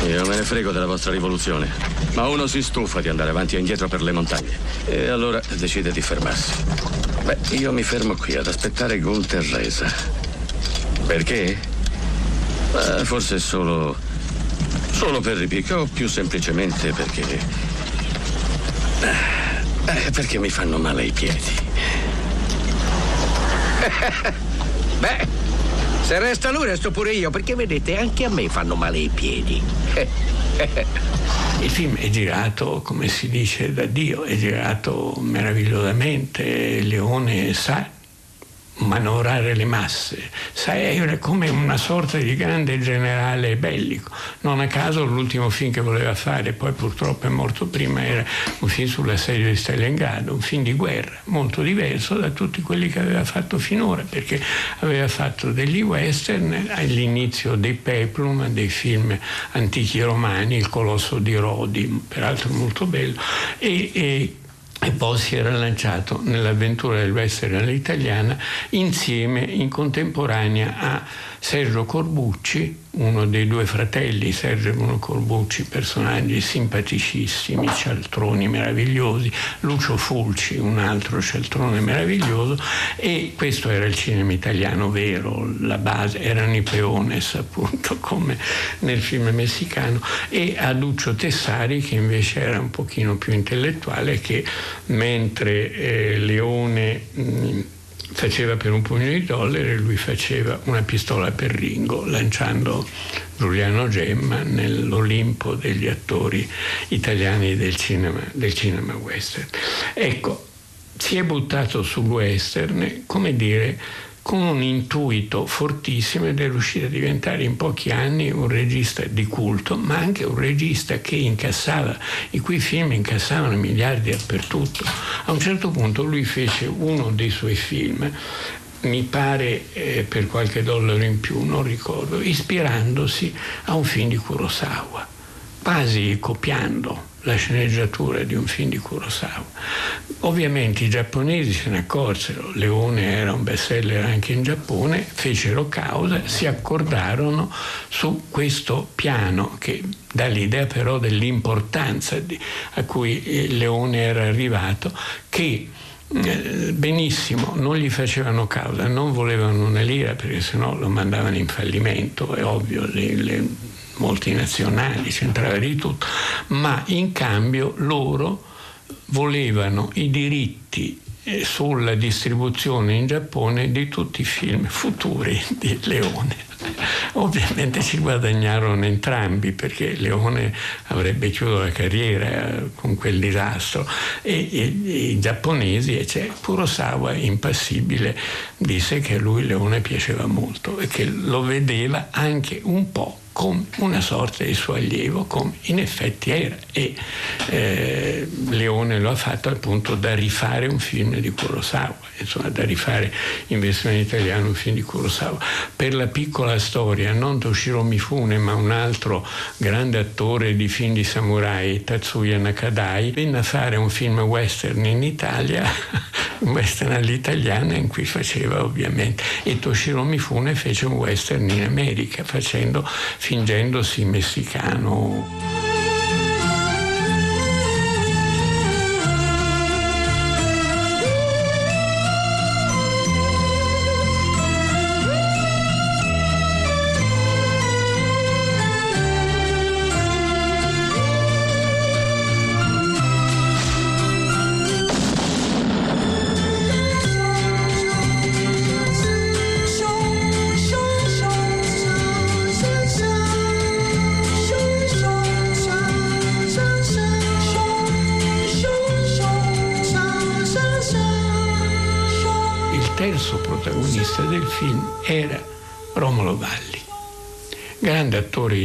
Speaker 11: Io me ne frego della vostra rivoluzione. Ma uno si stufa di andare avanti e indietro per le montagne. E allora decide di fermarsi. Beh, io mi fermo qui ad aspettare Gunther Resa. Perché? Eh, forse solo. solo per ripicca o più semplicemente perché. Eh, perché mi fanno male i piedi. (laughs)
Speaker 10: Beh, se resta lui resto pure io, perché vedete, anche a me fanno male i piedi. (laughs)
Speaker 9: Il film è girato, come si dice da Dio, è girato meravigliosamente. Leone sa manovrare le masse, sai, era come una sorta di grande generale bellico. Non a caso l'ultimo film che voleva fare, poi purtroppo è morto prima, era un film sulla serie di Stalingrado, un film di guerra, molto diverso da tutti quelli che aveva fatto finora, perché aveva fatto degli western all'inizio dei peplum, dei film antichi romani, Il colosso di Rodi, peraltro molto bello, e, e e poi si era lanciato nell'avventura del western all'italiana insieme in contemporanea a Sergio Corbucci, uno dei due fratelli, Sergio e Bruno Corbucci, personaggi simpaticissimi, cialtroni meravigliosi, Lucio Fulci, un altro cialtrone meraviglioso, e questo era il cinema italiano vero, la base, erano i peones appunto (laughs) come nel film messicano, e a Lucio Tessari che invece era un pochino più intellettuale che mentre eh, Leone mh, faceva per un pugno di dollari, lui faceva una pistola per Ringo, lanciando Giuliano Gemma nell'Olimpo degli attori italiani del cinema, del cinema western. Ecco, si è buttato sul western, come dire, con un intuito fortissimo ed è riuscito a diventare in pochi anni un regista di culto, ma anche un regista che incassava, i cui film incassavano miliardi dappertutto. A un certo punto lui fece uno dei suoi film mi pare eh, per qualche dollaro in più, non ricordo, ispirandosi a un film di Kurosawa, quasi copiando la sceneggiatura di un film di Kurosawa. Ovviamente i giapponesi se ne accorsero, Leone era un bestseller anche in Giappone, fecero causa, si accordarono su questo piano che dà l'idea però dell'importanza di, a cui eh, Leone era arrivato, che eh, benissimo, non gli facevano causa, non volevano una lira perché sennò lo mandavano in fallimento, è ovvio, le, le multinazionali, c'entrava di tutto, ma in cambio loro volevano i diritti eh, sulla distribuzione in Giappone di tutti i film futuri di Leone. (laughs) Ovviamente ci guadagnarono entrambi perché Leone avrebbe chiuso la carriera eh, con quel disastro e, e, e i giapponesi, e cioè, Kurosawa impassibile, disse che a lui Leone piaceva molto e che lo vedeva anche un po' come una sorta di suo allievo, come in effetti era. E eh, Leone lo ha fatto appunto da rifare un film di Kurosawa, insomma da rifare in versione italiana un film di Kurosawa. Per la piccola storia, non Toshiro Mifune, ma un altro grande attore di film di samurai, Tatsuya Nakadai, venne a fare un film western in Italia, (laughs) un western all'italiana in cui faceva ovviamente, e Toshiro Mifune fece un western in America facendo fingendosi messicano.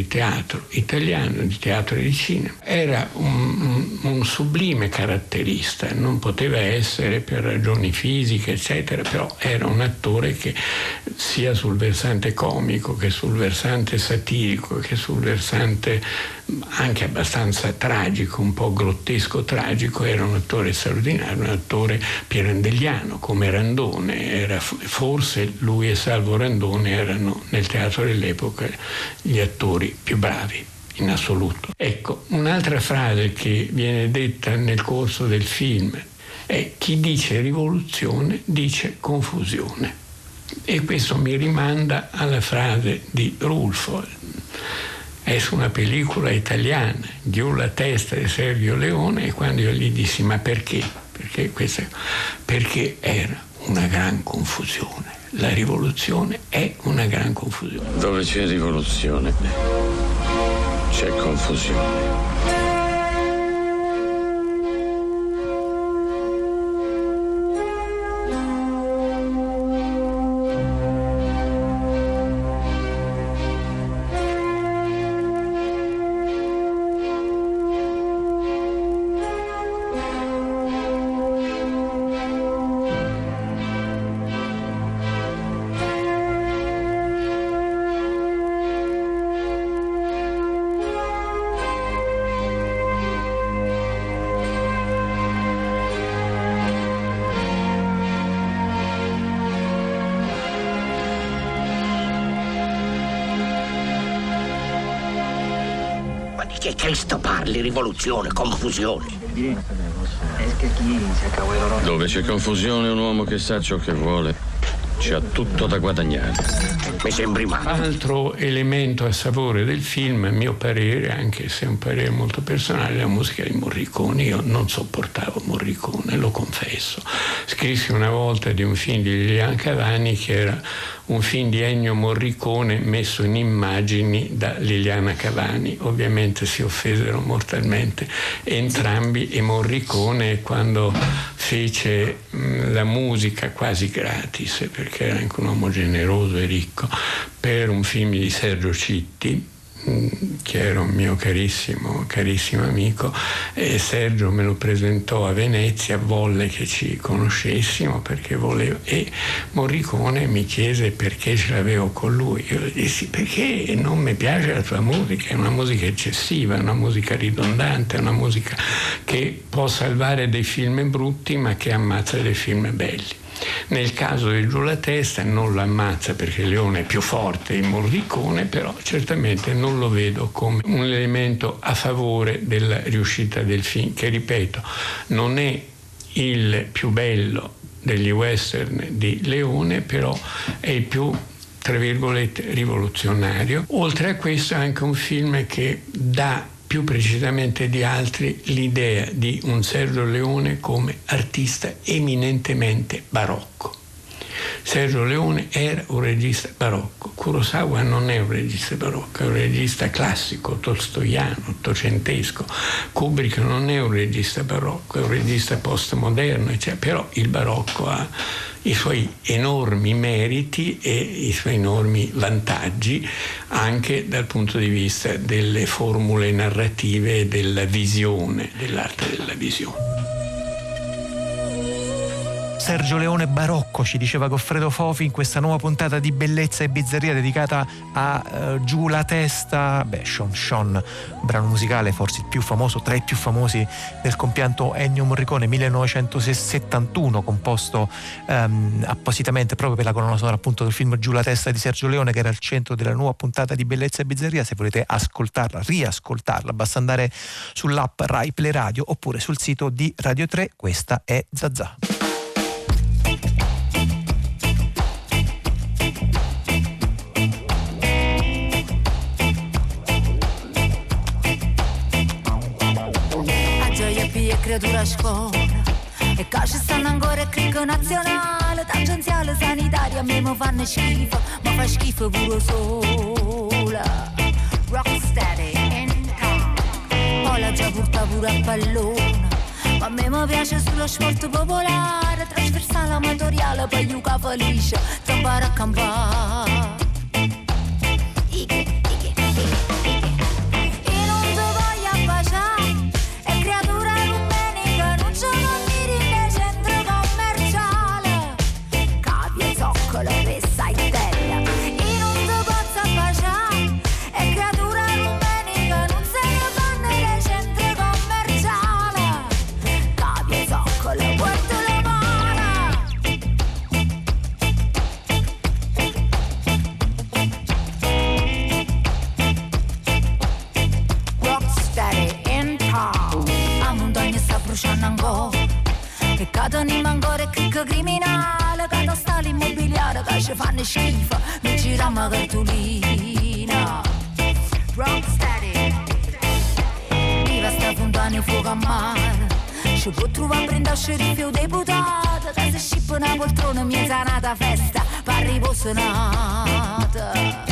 Speaker 9: Di teatro italiano, di teatro e di cinema. Era un, un- sublime caratterista, non poteva essere per ragioni fisiche, eccetera, però era un attore che sia sul versante comico che sul versante satirico che sul versante anche abbastanza tragico, un po' grottesco tragico, era un attore straordinario, un attore pirandelliano come Randone, era, forse lui e Salvo Randone erano nel teatro dell'epoca gli attori più bravi in assoluto. Ecco, un'altra frase che viene detta nel corso del film è chi dice rivoluzione dice confusione. E questo mi rimanda alla frase di Rulfo, è su una pellicola italiana, Giù la testa di Sergio Leone, e quando io gli dissi ma perché? Perché, questa, perché era una gran confusione. La rivoluzione è una gran confusione.
Speaker 11: Dove c'è rivoluzione, c'è confusione.
Speaker 10: Rivoluzione, confusione.
Speaker 11: Dove c'è confusione, un uomo che sa ciò che vuole c'ha tutto da guadagnare.
Speaker 10: Mi sembri male.
Speaker 9: Altro elemento a savore del film, a mio parere, anche se è un parere molto personale, è la musica di Morricone. Io non sopportavo Morricone, lo confesso. Scrissi una volta di un film di Lilian Cavani che era un film di Ennio Morricone messo in immagini da Liliana Cavani. Ovviamente si offesero mortalmente entrambi e Morricone quando fece mh, la musica quasi gratis, perché era anche un uomo generoso e ricco, per un film di Sergio Citti, che era un mio carissimo, carissimo amico, e Sergio me lo presentò a Venezia, volle che ci conoscessimo perché volevo, e Morricone mi chiese perché ce l'avevo con lui. Io gli dissi perché non mi piace la tua musica, è una musica eccessiva, è una musica ridondante, è una musica che può salvare dei film brutti ma che ammazza dei film belli. Nel caso di Giù la testa non lo ammazza perché Leone è più forte in Morricone, però certamente non lo vedo come un elemento a favore della riuscita del film, che ripeto, non è il più bello degli western di Leone, però è il più tra virgolette rivoluzionario. Oltre a questo è anche un film che dà più precisamente di altri l'idea di un Sergio Leone come artista eminentemente barocco. Sergio Leone era un regista barocco, Kurosawa non è un regista barocco, è un regista classico, tolstoiano, ottocentesco, Kubrick non è un regista barocco, è un regista postmoderno, cioè, però il barocco ha i suoi enormi meriti e i suoi enormi vantaggi anche dal punto di vista delle formule narrative e della visione, dell'arte della visione.
Speaker 1: Sergio Leone barocco, ci diceva Goffredo Fofi in questa nuova puntata di Bellezza e Bizzarria dedicata a uh, Giù la testa, beh, Sean Sean, brano musicale forse il più famoso, tra i più famosi del compianto Ennio Morricone 1971, composto um, appositamente proprio per la colonna sonora appunto del film Giù la testa di Sergio Leone che era al centro della nuova puntata di Bellezza e Bizzarria, se volete ascoltarla, riascoltarla, basta andare sull'app Rai Play Radio oppure sul sito di Radio 3, questa è Zazà.
Speaker 13: Creatura a scuola. E ci stanno ancora il cricco nazionale. Tangenziale sanitaria a me mi fanno schifo. Ma fa schifo pure sola. Rocksteady in town. Ho la già porta pure a pallone. Ma a me mi piace sullo sport popolare. Trasversale amatoriale per giocare felice. Trovare a campare In ancora cricco criminale Che non sta l'immobiliare che ci fanno schifo Mi giriamo cartolina Rocksteady Viva sta fontana fuoco a mare. Ci può trovare a prendere sceriffio deputato Che se scippa una poltrona mi è sanata festa Per riposo nata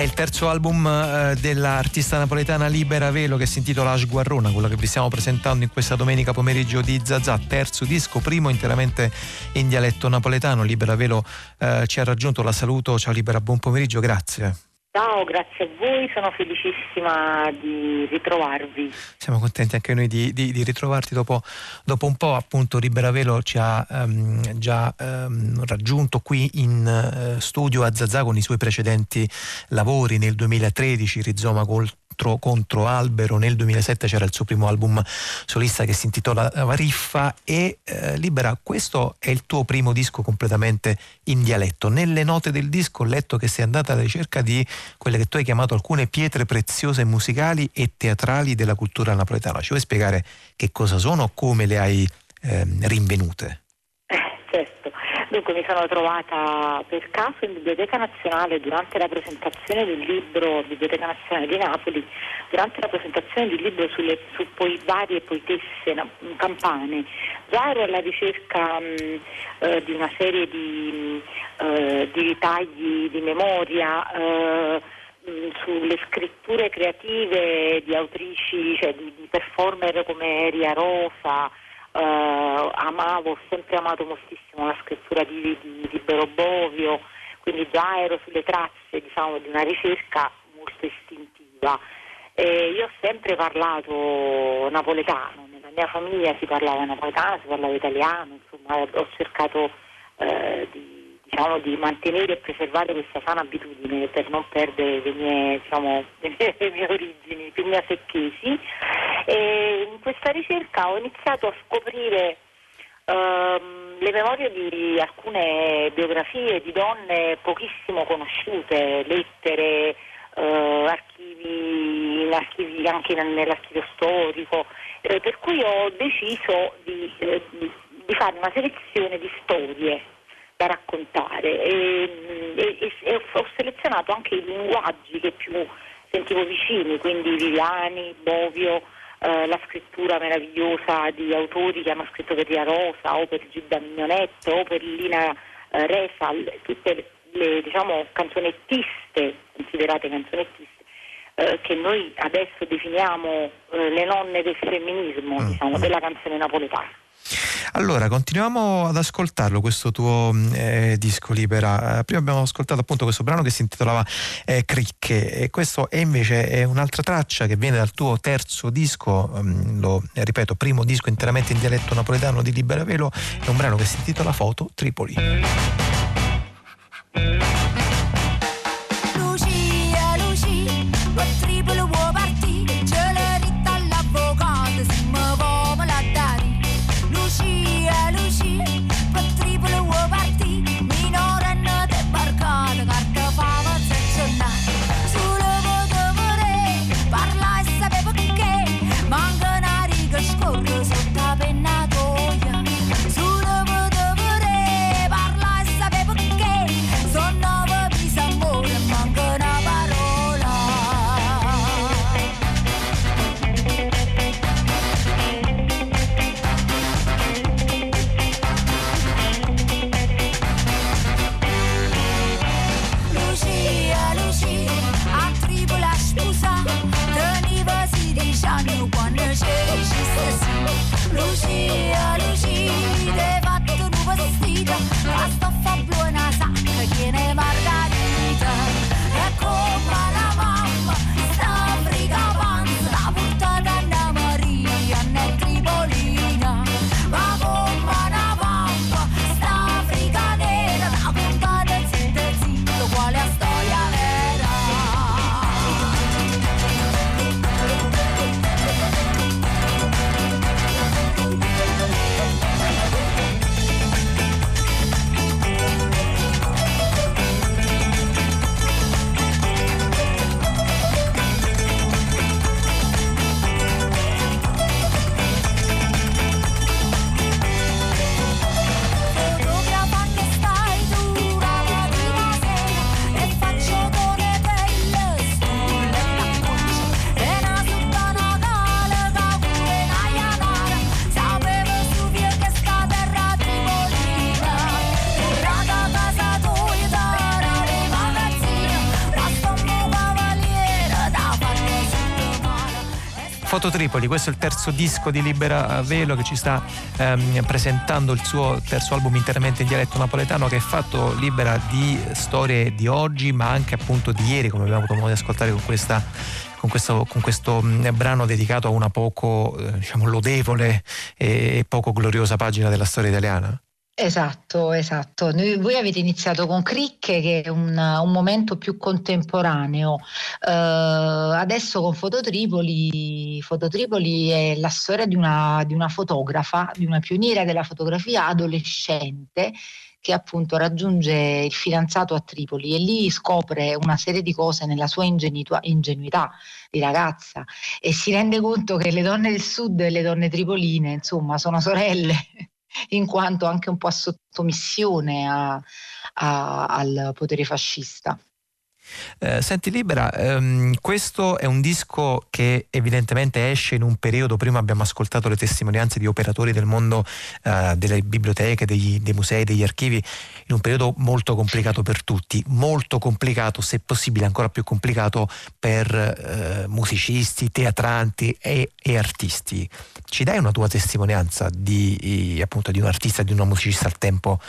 Speaker 1: È il terzo album eh, dell'artista napoletana Libera Velo che si intitola Sguarrona, quello che vi stiamo presentando in questa domenica pomeriggio di Zazà, terzo disco, primo interamente in dialetto napoletano. Libera Velo eh, ci ha raggiunto, la saluto, ciao Libera, buon pomeriggio, grazie.
Speaker 14: Ciao, grazie a voi, sono felicissima di ritrovarvi.
Speaker 1: Siamo contenti anche noi di, di- di ritrovarti dopo, dopo un po'. Appunto, Liberavelo ci ha ehm, già ehm, raggiunto qui in eh, studio a Zazà con i suoi precedenti lavori nel 2013, Rizoma contro, contro Albero, nel 2007 c'era il suo primo album solista che si intitola Riffa e eh, Libera, questo è il tuo primo disco completamente in dialetto. Nelle note del disco ho letto che sei andata alla ricerca di quelle che tu hai chiamato alcune pietre preziose musicali e teatrali della cultura napoletana. Ci vuoi spiegare che cosa sono, come le hai ehm, rinvenute?
Speaker 14: Dunque mi sono trovata per caso in Biblioteca Nazionale durante la presentazione del libro Biblioteca Nazionale di Napoli, durante la presentazione del libro sulle su poi varie poetesse campane. Già ero alla ricerca mh, eh, di una serie di, mh, eh, di ritagli di memoria. eh, mh, sulle scritture creative di autrici, cioè di, di performer come Eria Rosa, eh, amavo, ho sempre amato moltissimo la scrittura di, di, di Berobovio, quindi già ero sulle tracce diciamo, di una ricerca molto istintiva. E io ho sempre parlato napoletano, nella mia famiglia si parlava napoletano, si parlava italiano, insomma ho cercato eh, di, diciamo, di mantenere e preservare questa sana abitudine per non perdere le mie, diciamo, (laughs) le mie, origini, più mia secchesi. E in questa ricerca ho iniziato a scoprire ehm, le memorie di alcune biografie di donne pochissimo conosciute, lettere, eh, archivi, archivi anche nel- nell'archivio storico, eh, per cui ho deciso di, eh, di- di fare una selezione di storie da raccontare e, e- e- ho- ho selezionato anche i linguaggi che più sentivo vicini, quindi Viviani, Bovio, eh, la scrittura meravigliosa di autori che hanno scritto per Ria Rosa o per Gilda Mignonetto o per Lina eh, Resa, l- tutte le, le, diciamo, canzonettiste, considerate canzonettiste, eh, che noi adesso definiamo eh, le nonne del femminismo, diciamo, della canzone napoletana.
Speaker 1: Allora, continuiamo ad ascoltarlo questo tuo mh, eh, disco Libera. Eh, prima abbiamo ascoltato appunto questo brano che si intitolava eh, Cricche e questo è invece è un'altra traccia che viene dal tuo terzo disco, mm, lo eh, ripeto, primo disco interamente in dialetto napoletano di Libera Velo, è un brano che si intitola Foto Tripoli. Fototripoli, questo è il terzo disco di Libera Velo che ci sta ehm, presentando il suo terzo album interamente in dialetto napoletano che è fatto libera di storie di oggi ma anche appunto di ieri come abbiamo avuto modo di ascoltare con questa con questo, con questo mh, brano dedicato a una poco eh, diciamo, lodevole e poco gloriosa pagina della storia italiana?
Speaker 15: Esatto, esatto. Noi- voi avete iniziato con Cricche che è un, un momento più contemporaneo. Eh, adesso con Fototripoli, Fototripoli è la storia di una, di una fotografa, di una pioniera della fotografia adolescente che appunto raggiunge il fidanzato a Tripoli e lì scopre una serie di cose nella sua ingenuità, ingenuità di ragazza e si rende conto che le donne del sud e le donne tripoline, insomma, sono sorelle in quanto anche un po' a sottomissione a- a- al potere fascista.
Speaker 1: Eh, senti Libera, ehm, questo è un disco che evidentemente esce in un periodo, prima abbiamo ascoltato le testimonianze di operatori del mondo eh, delle biblioteche, degli- dei musei, degli archivi, in un periodo molto complicato per tutti, molto complicato, se possibile ancora più complicato per eh, musicisti, teatranti e, e artisti. Ci dai una tua testimonianza di, eh, appunto, di un artista, di una musicista al tempo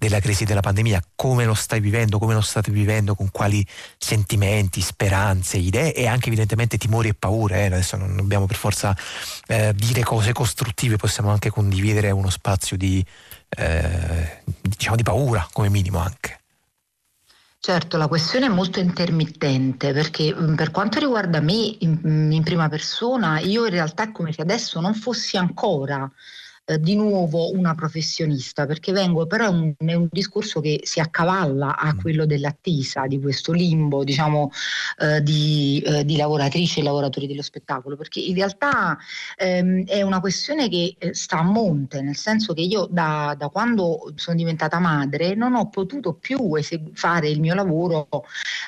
Speaker 1: della crisi della pandemia, come lo stai vivendo, come lo state vivendo, con quali sentimenti, speranze, idee e anche evidentemente timori e paure. eh. Adesso non dobbiamo per forza eh, dire cose costruttive, possiamo anche condividere uno spazio di, eh, diciamo, di paura come minimo anche.
Speaker 15: Certo, la questione è molto intermittente perché mh, per quanto riguarda me in, mh, in prima persona, io in realtà come se adesso non fossi ancora eh, di nuovo una professionista, perché vengo, però è un, è un discorso che si accavalla a quello dell'attesa, di questo limbo, diciamo, eh, di, eh, di lavoratrici e lavoratori dello spettacolo, perché in realtà ehm, è una questione che eh, sta a monte, nel senso che io da, da quando sono diventata madre non ho potuto più esegu- fare il mio lavoro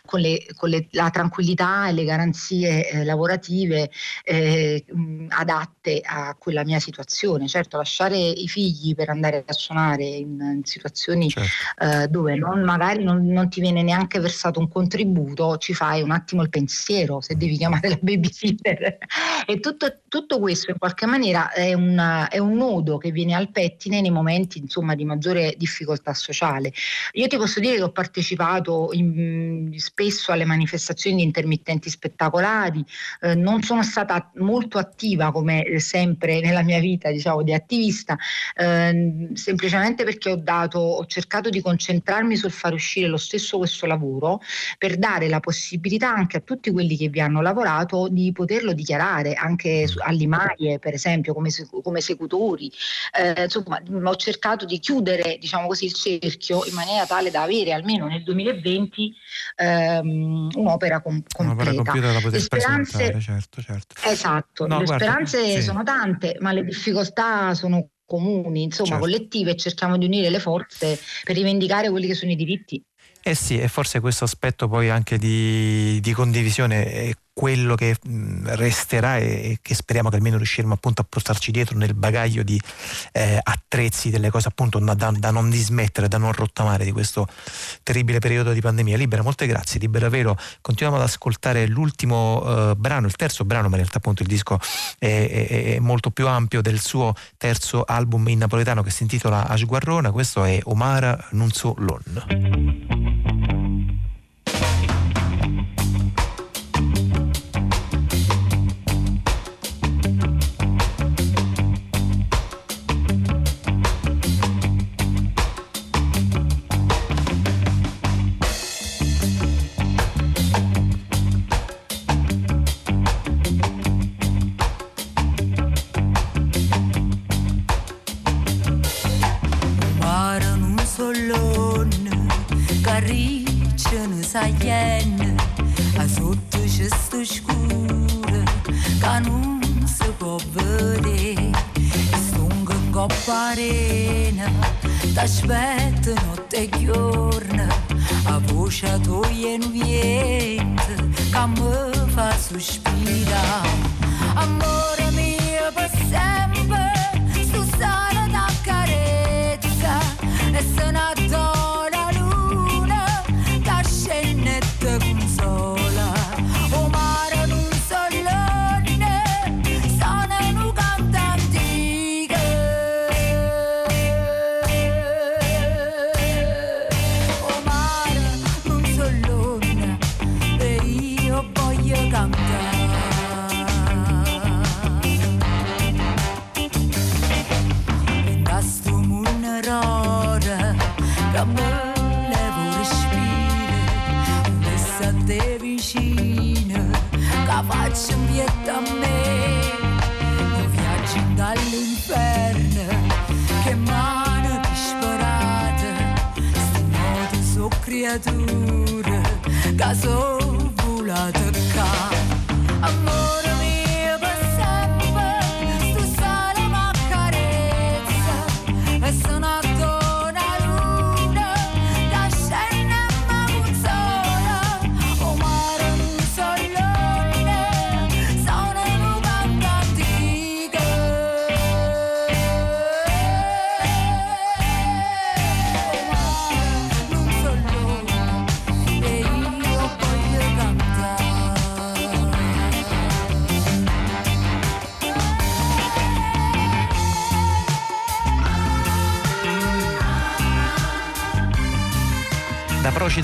Speaker 15: con, le- con le- la tranquillità e le garanzie eh, lavorative eh, mh, adatte a quella mia situazione. Certo, lasciare i figli per andare a suonare in, in situazioni eh, dove non- magari non, non ti viene neanche versato un contributo, ci fai un attimo il pensiero se devi chiamare la babysitter. (laughs) e tutto, tutto questo in qualche maniera è, una- è un nodo che viene al pettine nei momenti insomma, di maggiore difficoltà sociale. Io ti posso dire che ho partecipato in- spesso alle manifestazioni di intermittenti spettacolari, eh, non sono stata molto attiva come sempre nella mia vita diciamo, di attivista, ehm, semplicemente perché ho, dato, ho cercato di concentrarmi sul far uscire lo stesso questo lavoro per dare la possibilità anche a tutti quelli che vi hanno lavorato di poterlo dichiarare anche all'IMAIE per esempio come, come esecutori. Eh, insomma, ho cercato di chiudere diciamo così, il cerchio in maniera tale da avere almeno nel 2020 ehm, un'opera com-
Speaker 1: Un'opera
Speaker 15: completa.
Speaker 1: compiuta da
Speaker 15: Le
Speaker 1: poter
Speaker 15: speranze,
Speaker 1: presentare, certo, certo.
Speaker 15: Esatto,
Speaker 1: No,
Speaker 15: le
Speaker 1: guarda,
Speaker 15: speranze
Speaker 1: sì.
Speaker 15: sono tante, ma le difficoltà sono comuni, insomma,
Speaker 1: Certo.
Speaker 15: collettive e cerchiamo di unire le forze per rivendicare quelli che sono i diritti.
Speaker 1: Eh sì, e forse questo aspetto poi anche di, di condivisione è quello che resterà e, che speriamo che almeno riusciremo appunto a portarci dietro nel bagaglio di eh, attrezzi, delle cose appunto da, da- non dismettere, da non rottamare di questo terribile periodo di pandemia. Libera, molte grazie, Libera Vero. Continuiamo ad ascoltare l'ultimo eh, brano, il terzo brano, ma in realtà appunto il disco è, è- è molto più ampio del suo terzo album in napoletano che si intitola Ashguarrona. Questo è Omara Nunzo Lon.
Speaker 13: Saglienne a sotto c'è sto scuro che non si può vedere. E stongo in coppa arena t'aspetto notte e giorno a voce toglie un vento che mi fa sospirare amore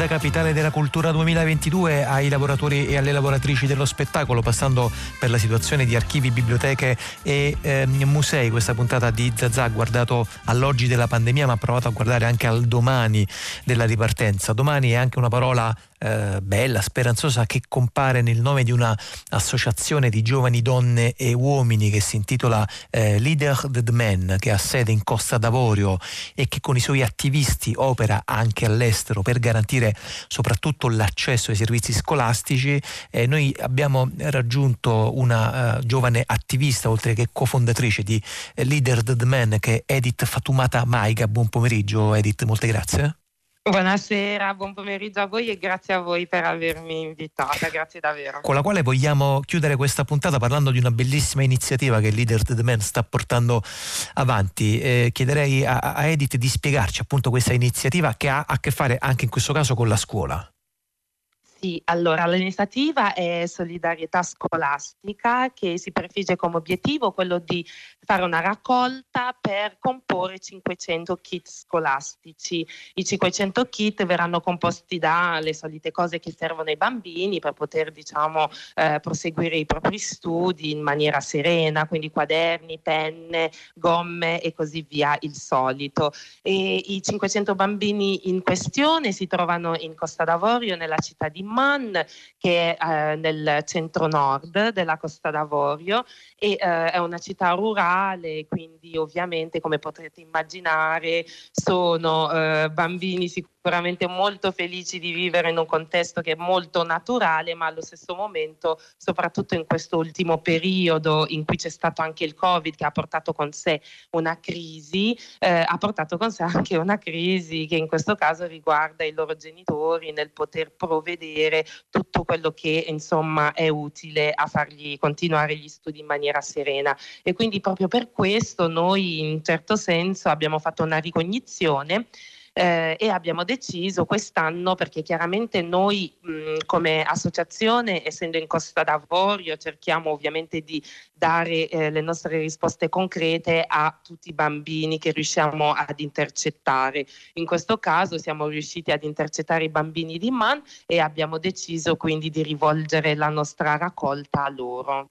Speaker 1: Capitale della Cultura 2022 ai lavoratori e alle lavoratrici dello spettacolo, passando per la situazione di archivi, biblioteche e ehm, musei. Questa puntata di Zazà ha guardato all'oggi della pandemia, ma ha provato a guardare anche al domani della ripartenza. Domani è anche una parola eh, bella, speranzosa, che compare nel nome di una associazione di giovani donne e uomini che si intitola eh, Leader the Men, che ha sede in Costa d'Avorio e che con i suoi attivisti opera anche all'estero per garantire soprattutto l'accesso ai servizi scolastici. Eh, noi abbiamo raggiunto una eh, giovane attivista, oltre che cofondatrice di eh, Leader the Men, che è Edith Fatumata Maiga. Buon pomeriggio Edith, molte grazie.
Speaker 16: Buonasera, buon pomeriggio a voi e grazie a voi per avermi invitata, grazie davvero.
Speaker 1: con la quale vogliamo chiudere questa puntata parlando di una bellissima iniziativa che Leader the Man sta portando avanti. Eh, chiederei a, a Edith di spiegarci appunto questa iniziativa che ha a che fare anche in questo caso con la scuola.
Speaker 16: Sì, allora l'iniziativa è solidarietà scolastica che si prefigge come obiettivo quello di fare una raccolta per comporre 500 kit scolastici. I 500 kit verranno composti dalle solite cose che servono ai bambini per poter diciamo eh, proseguire i propri studi in maniera serena, quindi quaderni, penne, gomme e così via, il solito. E i 500 bambini in questione si trovano in Costa d'Avorio, nella città di Man, che è eh, nel centro nord della Costa d'Avorio e eh, è una città rurale, quindi ovviamente come potrete immaginare sono eh, bambini sicuramente molto felici di vivere in un contesto che è molto naturale, ma allo stesso momento, soprattutto in questo ultimo periodo in cui c'è stato anche il Covid che ha portato con sé una crisi, eh, ha portato con sé anche una crisi che in questo caso riguarda i loro genitori nel poter provvedere tutto quello che insomma è utile a fargli continuare gli studi in maniera serena. E quindi proprio per questo noi in certo senso abbiamo fatto una ricognizione eh, e abbiamo deciso quest'anno, perché chiaramente noi mh, come associazione, essendo in Costa d'Avorio, cerchiamo ovviamente di dare eh, le nostre risposte concrete a tutti i bambini che riusciamo ad intercettare. In questo caso siamo riusciti ad intercettare i bambini di Man e abbiamo deciso quindi di rivolgere la nostra raccolta a loro.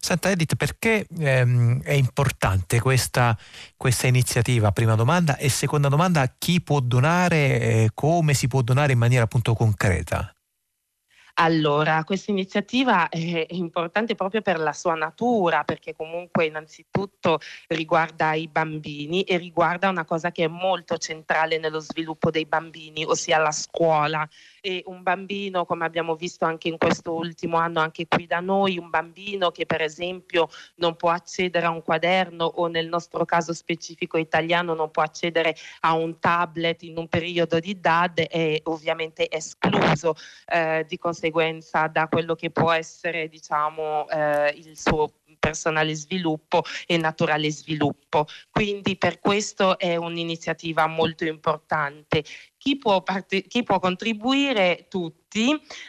Speaker 1: Senta Edith, perché ehm, è importante questa, questa iniziativa? Prima domanda e seconda domanda, chi può donare, eh, come si può donare in maniera appunto concreta?
Speaker 16: Allora, questa iniziativa è importante proprio per la sua natura, perché comunque innanzitutto riguarda i bambini e riguarda una cosa che è molto centrale nello sviluppo dei bambini, ossia la scuola. E un bambino, come abbiamo visto anche in questo ultimo anno, anche qui da noi, un bambino che per esempio non può accedere a un quaderno o nel nostro caso specifico italiano non può accedere a un tablet in un periodo di DAD è ovviamente escluso eh, di conseguenza da quello che può essere diciamo eh, il suo personale sviluppo e naturale sviluppo. Quindi per questo è un'iniziativa molto importante. Chi può, parte- chi può contribuire? Tutti.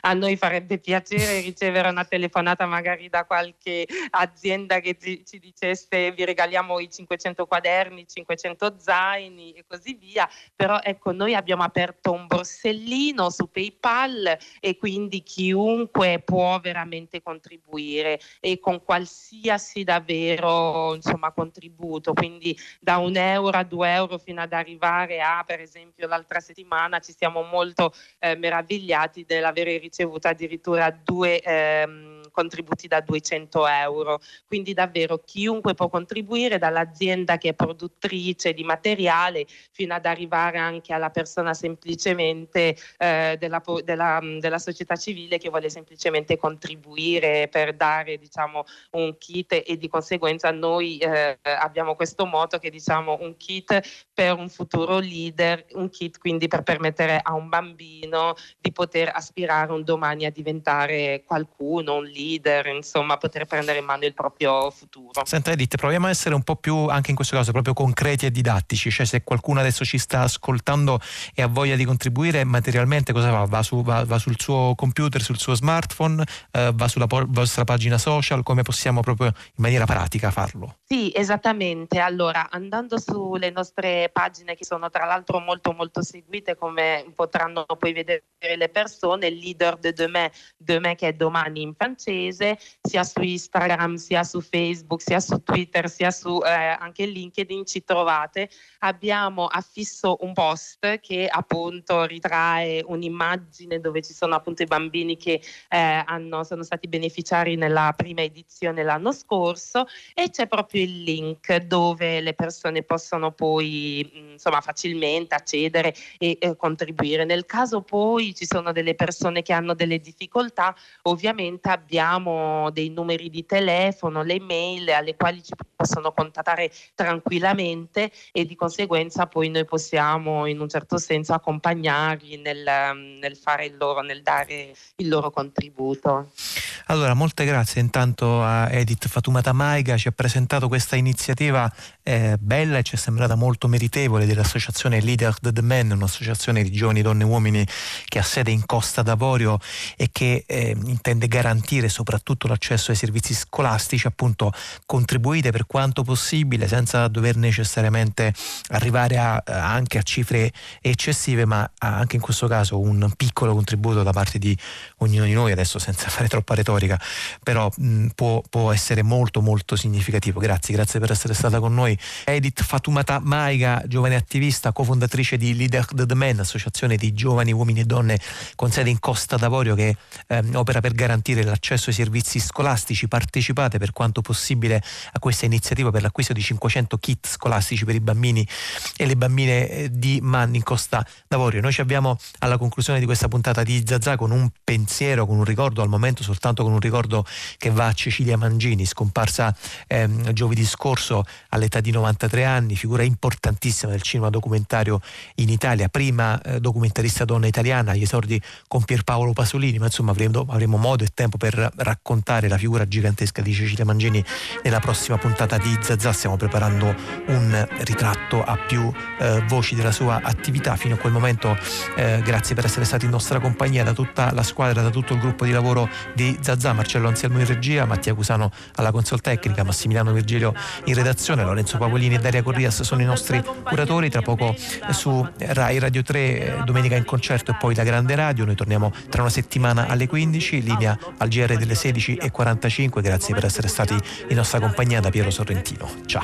Speaker 16: A noi farebbe piacere ricevere una telefonata magari da qualche azienda che ci, ci dicesse vi regaliamo i 500 quaderni, 500 zaini e così via. Però ecco, noi abbiamo aperto un borsellino su PayPal e quindi chiunque può veramente contribuire e con qualsiasi davvero insomma, contributo, quindi da un euro a due euro fino ad arrivare a per esempio l'altra settimana ci siamo molto eh, meravigliati dell'avere ricevuto addirittura due ehm, contributi da 200 euro. Quindi davvero chiunque può contribuire, dall'azienda che è produttrice di materiale fino ad arrivare anche alla persona semplicemente eh, della, della, della società civile che vuole semplicemente contribuire per dare diciamo, un kit e di conseguenza noi eh, abbiamo questo moto che diciamo un kit per un futuro leader, un kit quindi per permettere a un bambino di poter aspirare un domani a diventare qualcuno, un leader, insomma poter prendere in mano il proprio futuro.
Speaker 1: Senta Edith, proviamo a essere un po' più, anche in questo caso, proprio concreti e didattici, cioè se qualcuno adesso ci sta ascoltando e ha voglia di contribuire materialmente cosa fa? Va, su, va, va sul suo computer, sul suo smartphone, eh, va sulla po- vostra pagina social, come possiamo proprio in maniera pratica farlo?
Speaker 16: Sì, esattamente. Allora, andando sulle nostre pagine che sono tra l'altro molto molto seguite, come potranno poi vedere le persone, leader de demain, demain che è domani in francese, sia su Instagram, sia su Facebook, sia su Twitter, sia su eh, anche LinkedIn ci trovate. Abbiamo affisso un post che appunto ritrae un'immagine dove ci sono appunto i bambini che eh, hanno, sono stati beneficiari nella prima edizione l'anno scorso e c'è proprio il link dove le persone possono poi mh, insomma facilmente accedere e eh, contribuire. Nel caso poi ci sono delle persone che hanno delle difficoltà, ovviamente abbiamo dei numeri di telefono, le mail alle quali ci possono contattare tranquillamente e di conseguenza poi noi possiamo in un certo senso accompagnarli nel, nel fare il loro, nel dare il loro contributo.
Speaker 1: Allora, molte grazie intanto a Edith Fatumata Maiga, ci ha presentato questa iniziativa eh, bella e ci è sembrata molto meritevole dell'associazione Leader the Men, un'associazione di giovani donne e uomini che ha sede in Costa d'Avorio e che eh, intende garantire soprattutto l'accesso ai servizi scolastici, appunto contribuite per quanto possibile senza dover necessariamente arrivare a, anche a cifre eccessive, ma anche in questo caso un piccolo contributo da parte di ognuno di noi, adesso senza fare troppa retorica, però mh, può, può essere molto molto significativo. Grazie, grazie per essere stata con noi. Edith Fatumata Maiga, giovane attivista, cofondatrice di Leader the Men, associazione di giovani uomini e donne con sede in Costa d'Avorio che ehm, opera per garantire l'accesso ai servizi scolastici. Partecipate per quanto possibile a questa iniziativa per l'acquisto di 500 kit scolastici per i bambini e le bambine eh, di Manni in Costa d'Avorio. Noi ci abbiamo alla conclusione di questa puntata di Zazà con un pensiero, con un ricordo, al momento soltanto con un ricordo che va a Cecilia Mangini, scomparsa ehm, giovedì scorso all'età di 93 anni, figura importantissima del cinema documentario in Italia, prima eh, documentarista donna italiana, agli esordi con Pierpaolo Pasolini, ma insomma avremo, avremo modo e tempo per raccontare la figura gigantesca di Cecilia Mangini nella prossima puntata di Zazà. Stiamo preparando un ritratto a più eh, voci della sua attività. Fino a quel momento eh, grazie per essere stati in nostra compagnia da tutta la squadra, da tutto il gruppo di lavoro di Zazà, Marcello Anselmo in regia, Mattia Cusano alla console tecnica, Massimiliano Virgilio in redazione, Lorenzo Pavolini e Daria Corrias sono i nostri curatori. Tra poco su Rai Radio 3, eh, domenica in concerto e poi la Grande Radio. Noi torniamo tra una settimana alle 15, linea al GR delle 16.45. Grazie per essere stati in nostra compagnia da Piero Sorrentino. Ciao.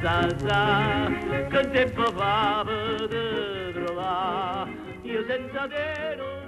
Speaker 17: zazà. Che tempo fa per trovare? Io senza te non